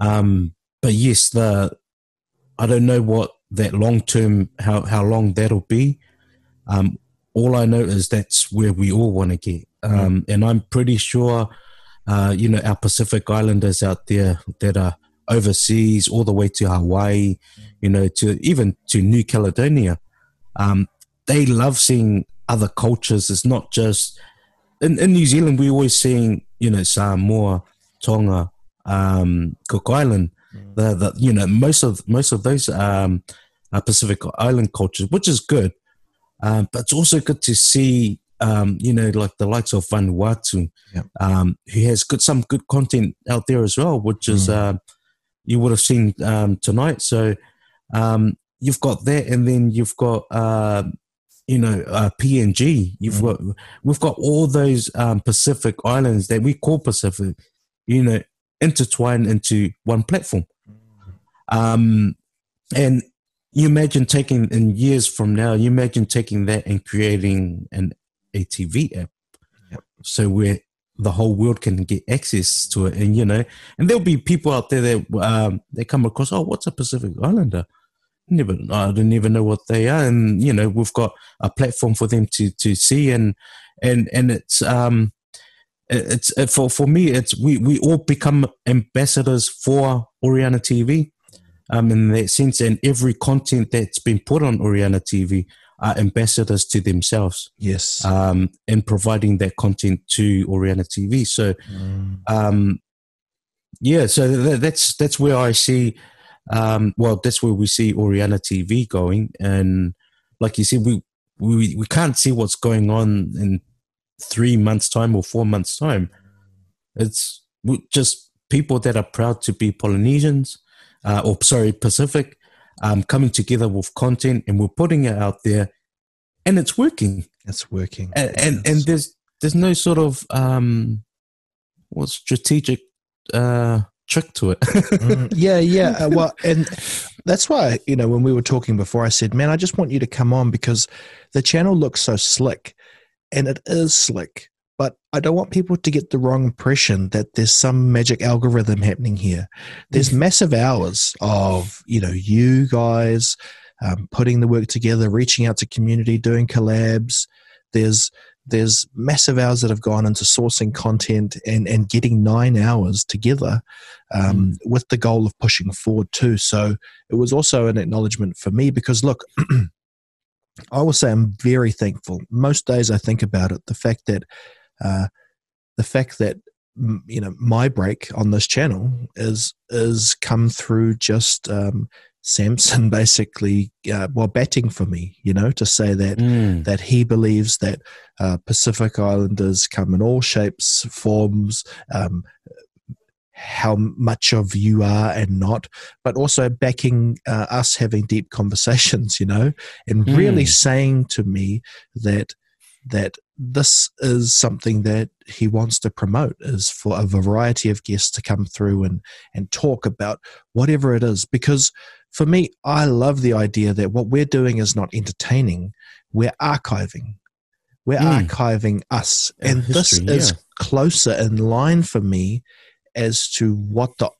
Um, but yes, the I don't know what that long term how how long that'll be. Um, all I know is that's where we all want to get, um, and I'm pretty sure, uh, you know, our Pacific Islanders out there that are overseas, all the way to Hawaii, you know, to even to New Caledonia, um, they love seeing other cultures. It's not just in, in New Zealand. We're always seeing, you know, Samoa, Tonga, um, Cook Island. The, the you know most of most of those um, uh, Pacific Island cultures, which is good, um, but it's also good to see um, you know like the likes of Vanuatu, Yep. um, who has good some good content out there as well, which is Mm. uh, you would have seen um, tonight. So um, you've got that, and then you've got uh, you know uh, PNG. You've Mm. got we've got all those um, Pacific islands that we call Pacific, you know, intertwined into one platform. Um, and you imagine taking in years from now, you imagine taking that and creating an ATV app, Yep. so where the whole world can get access to it, and you know, and there'll be people out there that um, they come across, oh, what's a Pacific Islander? Never, I don't even know what they are, and you know, we've got a platform for them to to see, and and and it's um, it's for for me, it's we we all become ambassadors for Oriana TV um, in that sense. And every content that's been put on Oriana TV are ambassadors to themselves Yes. um, and providing that content to Oriana TV. So, Mm. um, yeah, so th- that's that's where I see. Um, well, that's where we see Oriana TV going, and like you said, we we we can't see what's going on in three months' time or four months' time. It's just people that are proud to be Polynesians, uh, or sorry, Pacific, um, coming together with content, and we're putting it out there, and it's working. It's working, and and, and there's there's no sort of um, what strategic uh, trick to it. mm, yeah, yeah. Uh, well, and that's why you know when we were talking before, I said, "Man, I just want you to come on because the channel looks so slick, and it is slick." But I don't want people to get the wrong impression that there's some magic algorithm happening here. There's mm. massive hours of you know you guys um, putting the work together, reaching out to community, doing collabs. There's there's massive hours that have gone into sourcing content and, and getting nine hours together um, mm. with the goal of pushing forward too. So it was also an acknowledgement for me because look, I will say I'm very thankful. Most days I think about it, the fact that uh, the fact that you know my break on this channel is is come through just um, Samson basically, uh, well, batting for me, you know, to say that mm. that he believes that uh, Pacific Islanders come in all shapes, forms, um, how much of you are and not, but also backing uh, us having deep conversations, you know, and mm. really saying to me that that this is something that he wants to promote is for a variety of guests to come through and and talk about whatever it is because for me, I love the idea that what we're doing is not entertaining, we're archiving. We're mm. archiving us. and history, this is closer in line for me as to what the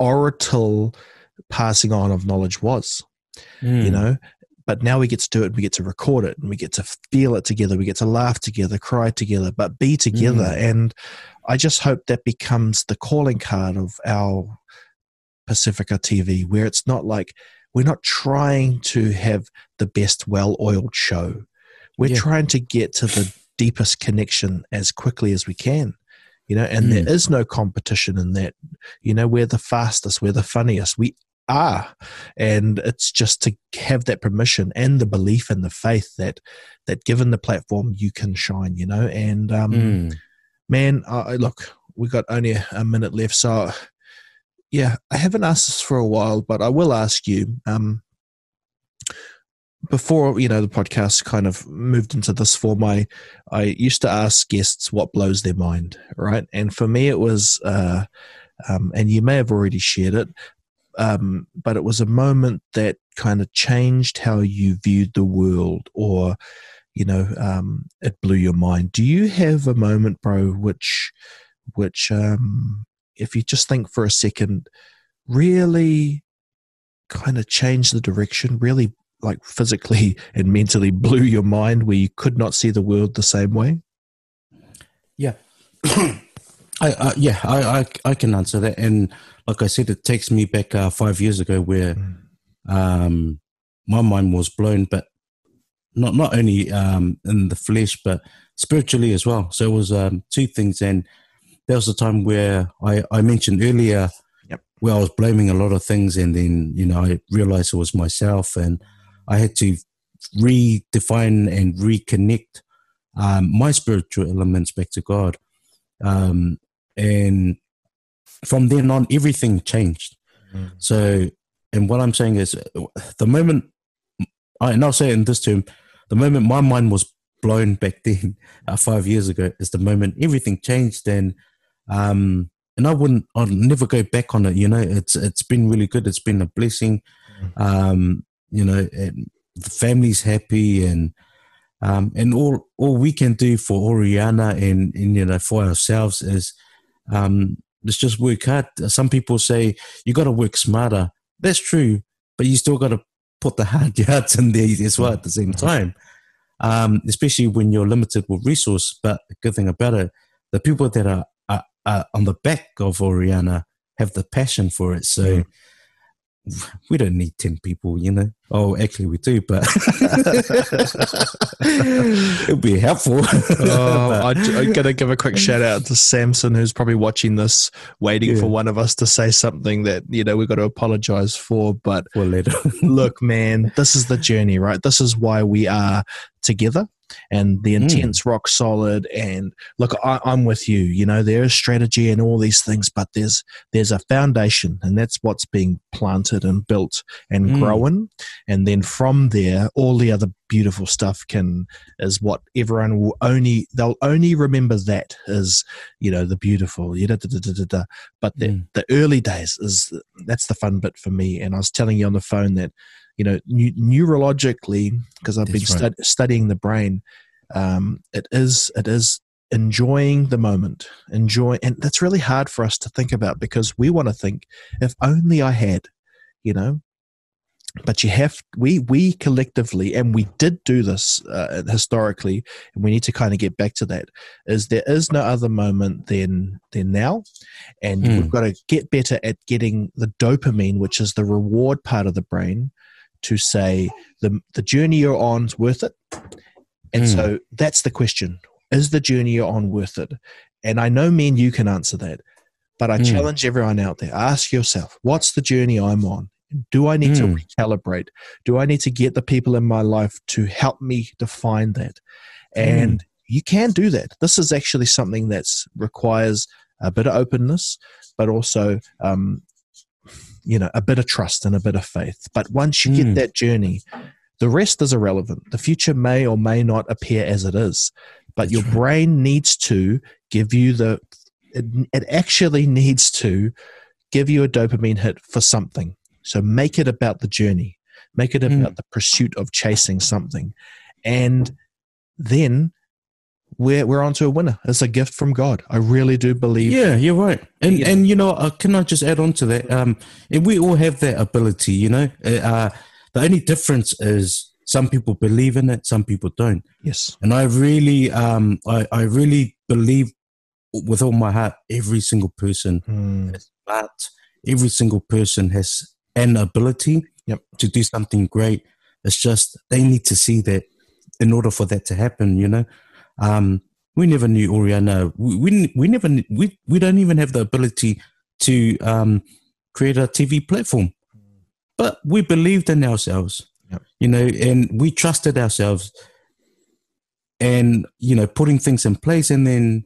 oratal passing on of knowledge was. Mm. You know, but now we get to do it we get to record it and we get to feel it together we get to laugh together cry together but be together mm. and i just hope that becomes the calling card of our Pacifica TV, where it's not like we're not trying to have the best well oiled show. We're yeah. trying to get to the deepest connection as quickly as we can. You know, and mm. there is no competition in that. You know, we're the fastest, we're the funniest. We are. And it's just to have that permission and the belief and the faith that that given the platform you can shine, you know. And um mm. man, uh, look, we got only a minute left, so yeah, I haven't asked this for a while, but I will ask you. Um, before you know the podcast kind of moved into this form, I I used to ask guests what blows their mind, right? And for me, it was, uh, um, and you may have already shared it, um, but it was a moment that kind of changed how you viewed the world, or you know, um, it blew your mind. Do you have a moment, bro, which which um, if you just think for a second, really kind of change the direction, really like physically and mentally blew your mind where you could not see the world the same way? Yeah. I, yeah, I, I, I can answer that, and like I said, it takes me back uh, five years ago where mm. um, my mind was blown, but not not only um, in the flesh, but spiritually as well. So it was um, two things, and there was a time where I, I mentioned earlier yep. where I was blaming a lot of things, and then you know I realized it was myself, and I had to redefine and reconnect um, my spiritual elements back to God, um, and from then on, everything changed. Mm. So, and what I'm saying is, the moment, I, and I'll say it in this term, the moment my mind was blown back then, uh, five years ago, is the moment everything changed and um, and I wouldn't, I'd never go back on it. You know, it's it's been really good. It's been a blessing. Mm. Um, you know, the family's happy, and um, and all all we can do for Oriana and, and you know for ourselves is um, let's just work hard. Some people say you got to work smarter. That's true, but you still got to put the hard yards in there as well at the same time. Um, especially when you're limited with resource. But the good thing about it, the people that are uh, on the back of Oriana have the passion for it. So mm. We don't need 10 people, you know. Oh, actually, we do, but it would be helpful. oh, I, am going to give a quick shout out to Samson, who's probably watching this, waiting yeah. for one of us to say something that, you know, we've got to apologize for. But look, man, this is the journey, right? This is why we are together and the hmm. intent's mm. rock solid and look I, am with you you know there is strategy and all these things but there's there's a foundation and that's what's being planted and built and mm. growing and then from there all the other beautiful stuff can is what everyone will only they'll only remember that as you know the beautiful but the, mm. the early days is that's the fun bit for me and i was telling you on the phone that you know, neurologically, because I've That's been right. studying the brain, um, it is it is enjoying the moment, enjoy, and that's really hard for us to think about because we want to think, if only I had, you know. But you have we we collectively, and we did do this uh, historically, and we need to kind of get back to that. Is there is no other moment than than now, and mm. we've got to get better at getting the dopamine, which is the reward part of the brain, to say the the journey you're on is worth it. And mm. so that's the question: Is the journey you're on worth it? And I know, men, you can answer that, but I mm. challenge everyone out there: ask yourself, what's the journey I'm on? Do I need mm. to hmm. recalibrate? Do I need to get the people in my life to help me define that? And you can do that. This is actually something that requires a bit of openness, but also um, you know a bit of trust and a bit of faith but once you mm. get that journey the rest is irrelevant the future may or may not appear as it is but your brain needs to give you the it, it actually needs to give you a dopamine hit for something so make it about the journey make it hmm. about mm. the pursuit of chasing something and then we're we're onto a winner. It's a gift from God. I really do believe. Yeah, you're right. And yeah. and you know, uh, can I just add on to that? Um, and we all have that ability. You know, uh, uh, the only difference is some people believe in it, some people don't. Yes. And I really, um, I I really believe with all my heart, every single person mm. Every single person has an ability yep. to do something great. It's just they need to see that in order for that to happen. You know. Um, we never knew Oriana. We, we, we never we we don't even have the ability to um, create a TV platform, but we believed in ourselves. Yep. You know, and we trusted ourselves, and you know, putting things in place, and then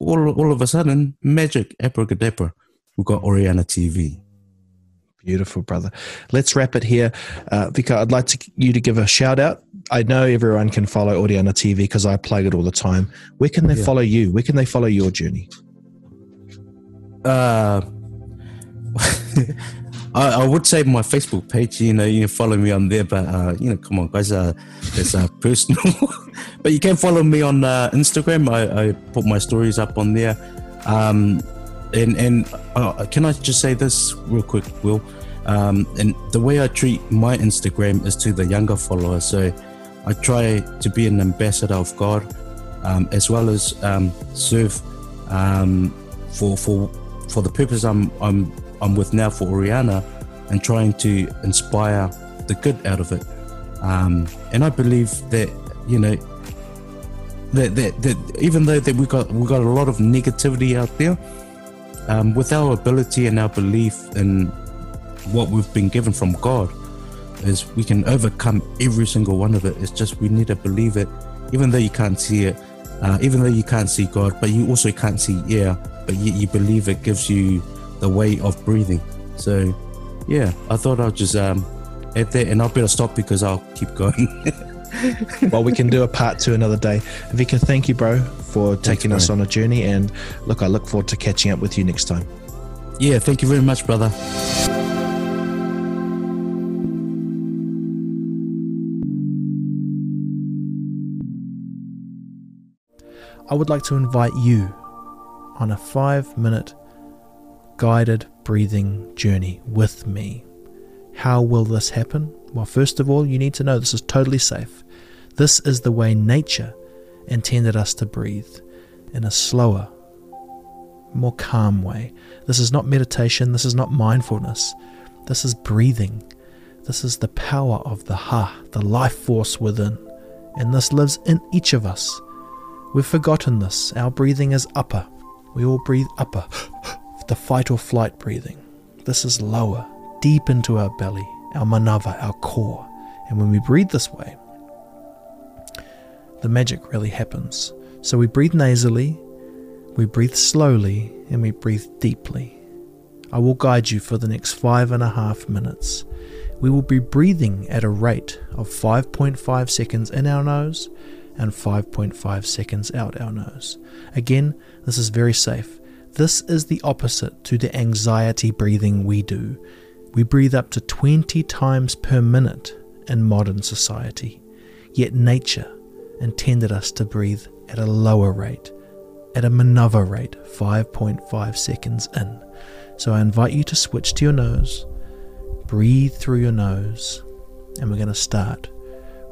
all all of a sudden, magic, abracadabra, we got Oriana TV. Beautiful, brother. Let's wrap it here. Uh, Vika, I'd like to, you to give a shout out. I know everyone can follow Oriana TV because I plug it all the time. Where can they yeah. follow you? Where can they follow your journey? Uh, I, I, would say my Facebook page. You know, you can follow me on there, but uh, you know, come on, guys, uh, it's uh, personal. but you can follow me on uh, Instagram. I, I put my stories up on there. Um, and and uh, can I just say this real quick, Will? Um, and the way I treat my Instagram is to the younger followers. So I try to be an ambassador of God, um, as well as um, serve um, for for for the purpose I'm I'm I'm with now for Oriana, and trying to inspire the good out of it. Um, and I believe that you know that, that that even though that we got we got a lot of negativity out there, um, with our ability and our belief in what we've been given from God is we can overcome every single one of it. It's just we need to believe it, even though you can't see it, uh, even though you can't see God, but you also can't see air, but you, you believe it gives you the way of breathing. So, yeah, I thought I'll just um, add that, and I'll better stop because I'll keep going. well, we can do a part two another day. Vika, thank you, bro, for taking Thanks, us on a journey. And look, I look forward to catching up with you next time. Yeah, thank you very much, brother. I would like to invite you on a five minute guided breathing journey with me. How will this happen? Well, first of all, you need to know this is totally safe. This is the way nature intended us to breathe in a slower, more calm way. This is not meditation, this is not mindfulness. This is breathing. This is the power of the Ha, the life force within. And this lives in each of us. We've forgotten this. Our breathing is upper. We all breathe upper, the fight or flight breathing. This is lower, deep into our belly, our manava, our core. And when we breathe this way, the magic really happens. So we breathe nasally, we breathe slowly, and we breathe deeply. I will guide you for the next five and a half minutes. We will be breathing at a rate of 5.5 seconds in our nose and 5.5 seconds out our nose. Again, this is very safe. This is the opposite to the anxiety breathing we do. We breathe up to 20 times per minute in modern society, yet nature intended us to breathe at a lower rate, at a manava rate, 5.5 seconds in. So I invite you to switch to your nose, breathe through your nose, and we're going to start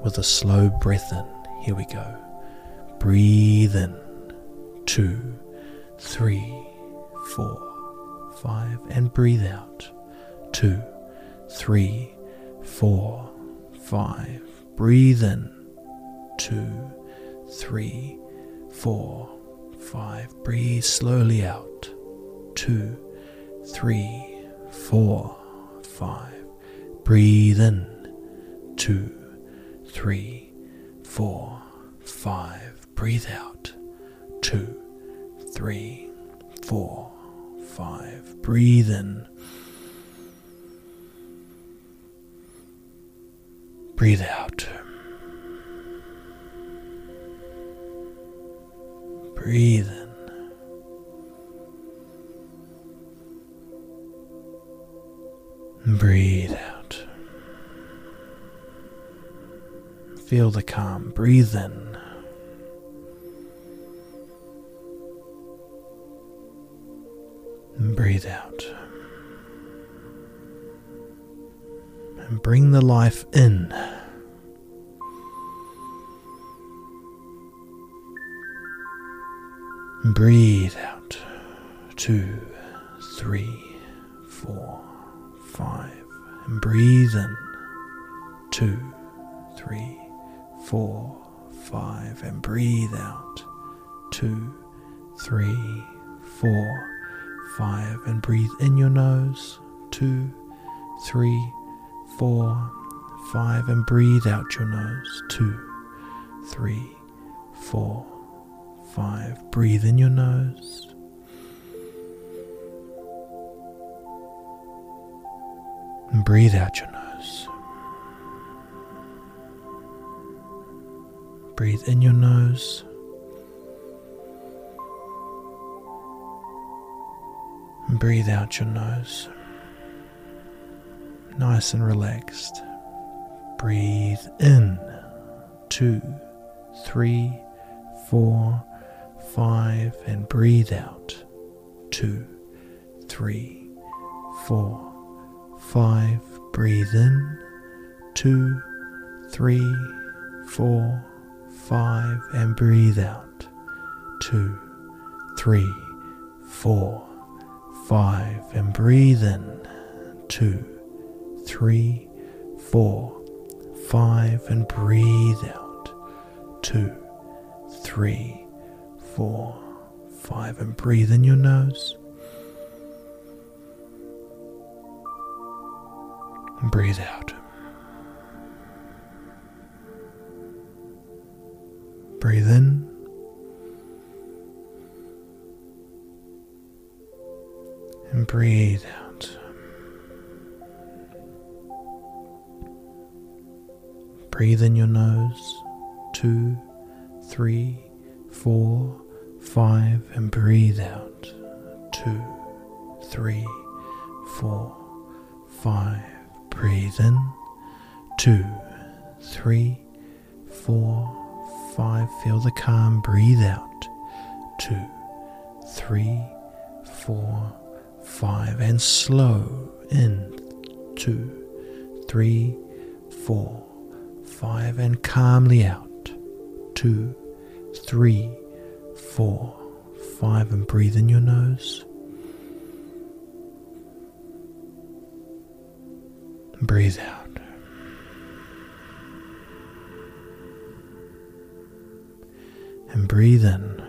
with a slow breath in. Here we go. Breathe in. Two, three, four, five, and breathe out. Two, three, four, five. Breathe in. Two, three, four, five. Breathe slowly out. Two, three, four, five. Breathe in. Two, three, four, five. Breathe out. Two, three, four, five. Breathe in. Breathe out. Breathe in. Breathe out. Feel the calm. Breathe in. And breathe out. And bring the life in. Breathe out. Two, three, four, five. And breathe in. Two, four, five. And breathe out. Two, three, four, five. And breathe in your nose. Two, three, four, five. And breathe out your nose. Two, three, four, five. Breathe in your nose. And breathe out your nose. Breathe in your nose. And breathe out your nose. Nice and relaxed. Breathe in. Two, three, four, five, and breathe out. Two, three, four, five. Breathe in. Two, three, four, five, and breathe out. Two, three, four, five, and breathe in. Two, three, four, five, and breathe out. Two, three, four, five, and breathe in your nose. Breathe out. Breathe in. And breathe out. Breathe in your nose. Two, three, four, five, and breathe out. Two, three, four, five. Breathe in. Two, three, four, five. Feel the calm. Breathe out. Two, three, four, five. And slow in. Two, three, four, five. And calmly out. Two, three, four, five. And breathe in your nose. breathe out. Breathe in.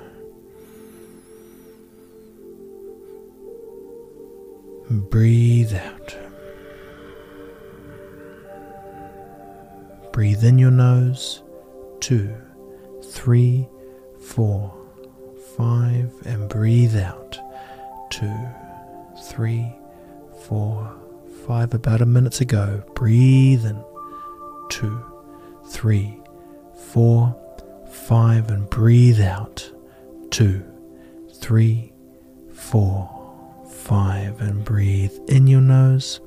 Breathe out. Breathe in your nose. Two, three, four, five, and breathe out. Two, three, four, five. About a minute ago. Breathe in. Two, three, four, five, and breathe out. Two, three, four, five, and breathe in your nose.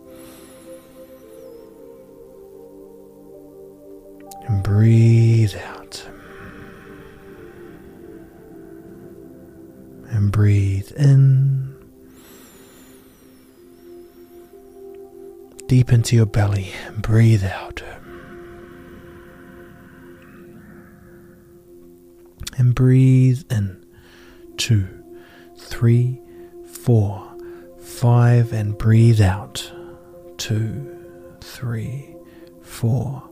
And breathe out. And breathe in. Deep into your belly and breathe out. And breathe in. Two, three, four, five, and breathe out. Two, three, four,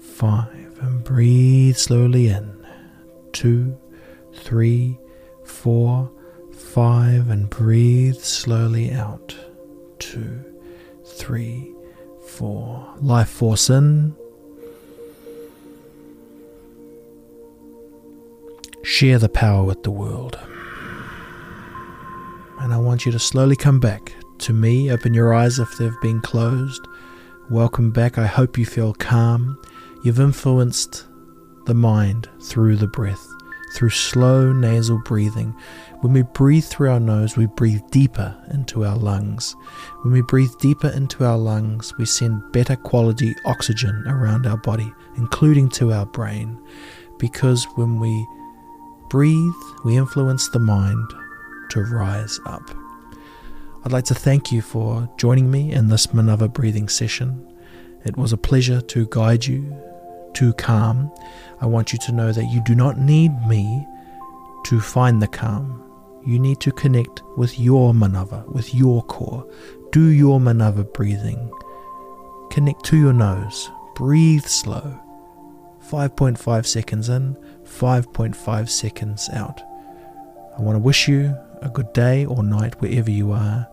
five, and breathe slowly in. Two, three, four, five, and breathe slowly out. Two, three, four. Life force in. Share the power with the world. And I want you to slowly come back to me. Open your eyes if they've been closed. Welcome back. I hope you feel calm. You've influenced the mind through the breath, through slow nasal breathing. When we breathe through our nose, we breathe deeper into our lungs. When we breathe deeper into our lungs, we send better quality oxygen around our body, including to our brain. Because when we breathe, we influence the mind to rise up. I'd like to thank you for joining me in this Manava breathing session. It was a pleasure to guide you to calm. I want you to know that you do not need me to find the calm. You need to connect with your manava, with your core. Do your manava breathing. Connect to your nose. Breathe slow. 5.5 seconds in, 5.5 seconds out. I want to wish you a good day or night wherever you are.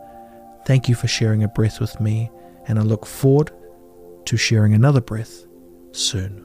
Thank you for sharing a breath with me, and I look forward to sharing another breath soon.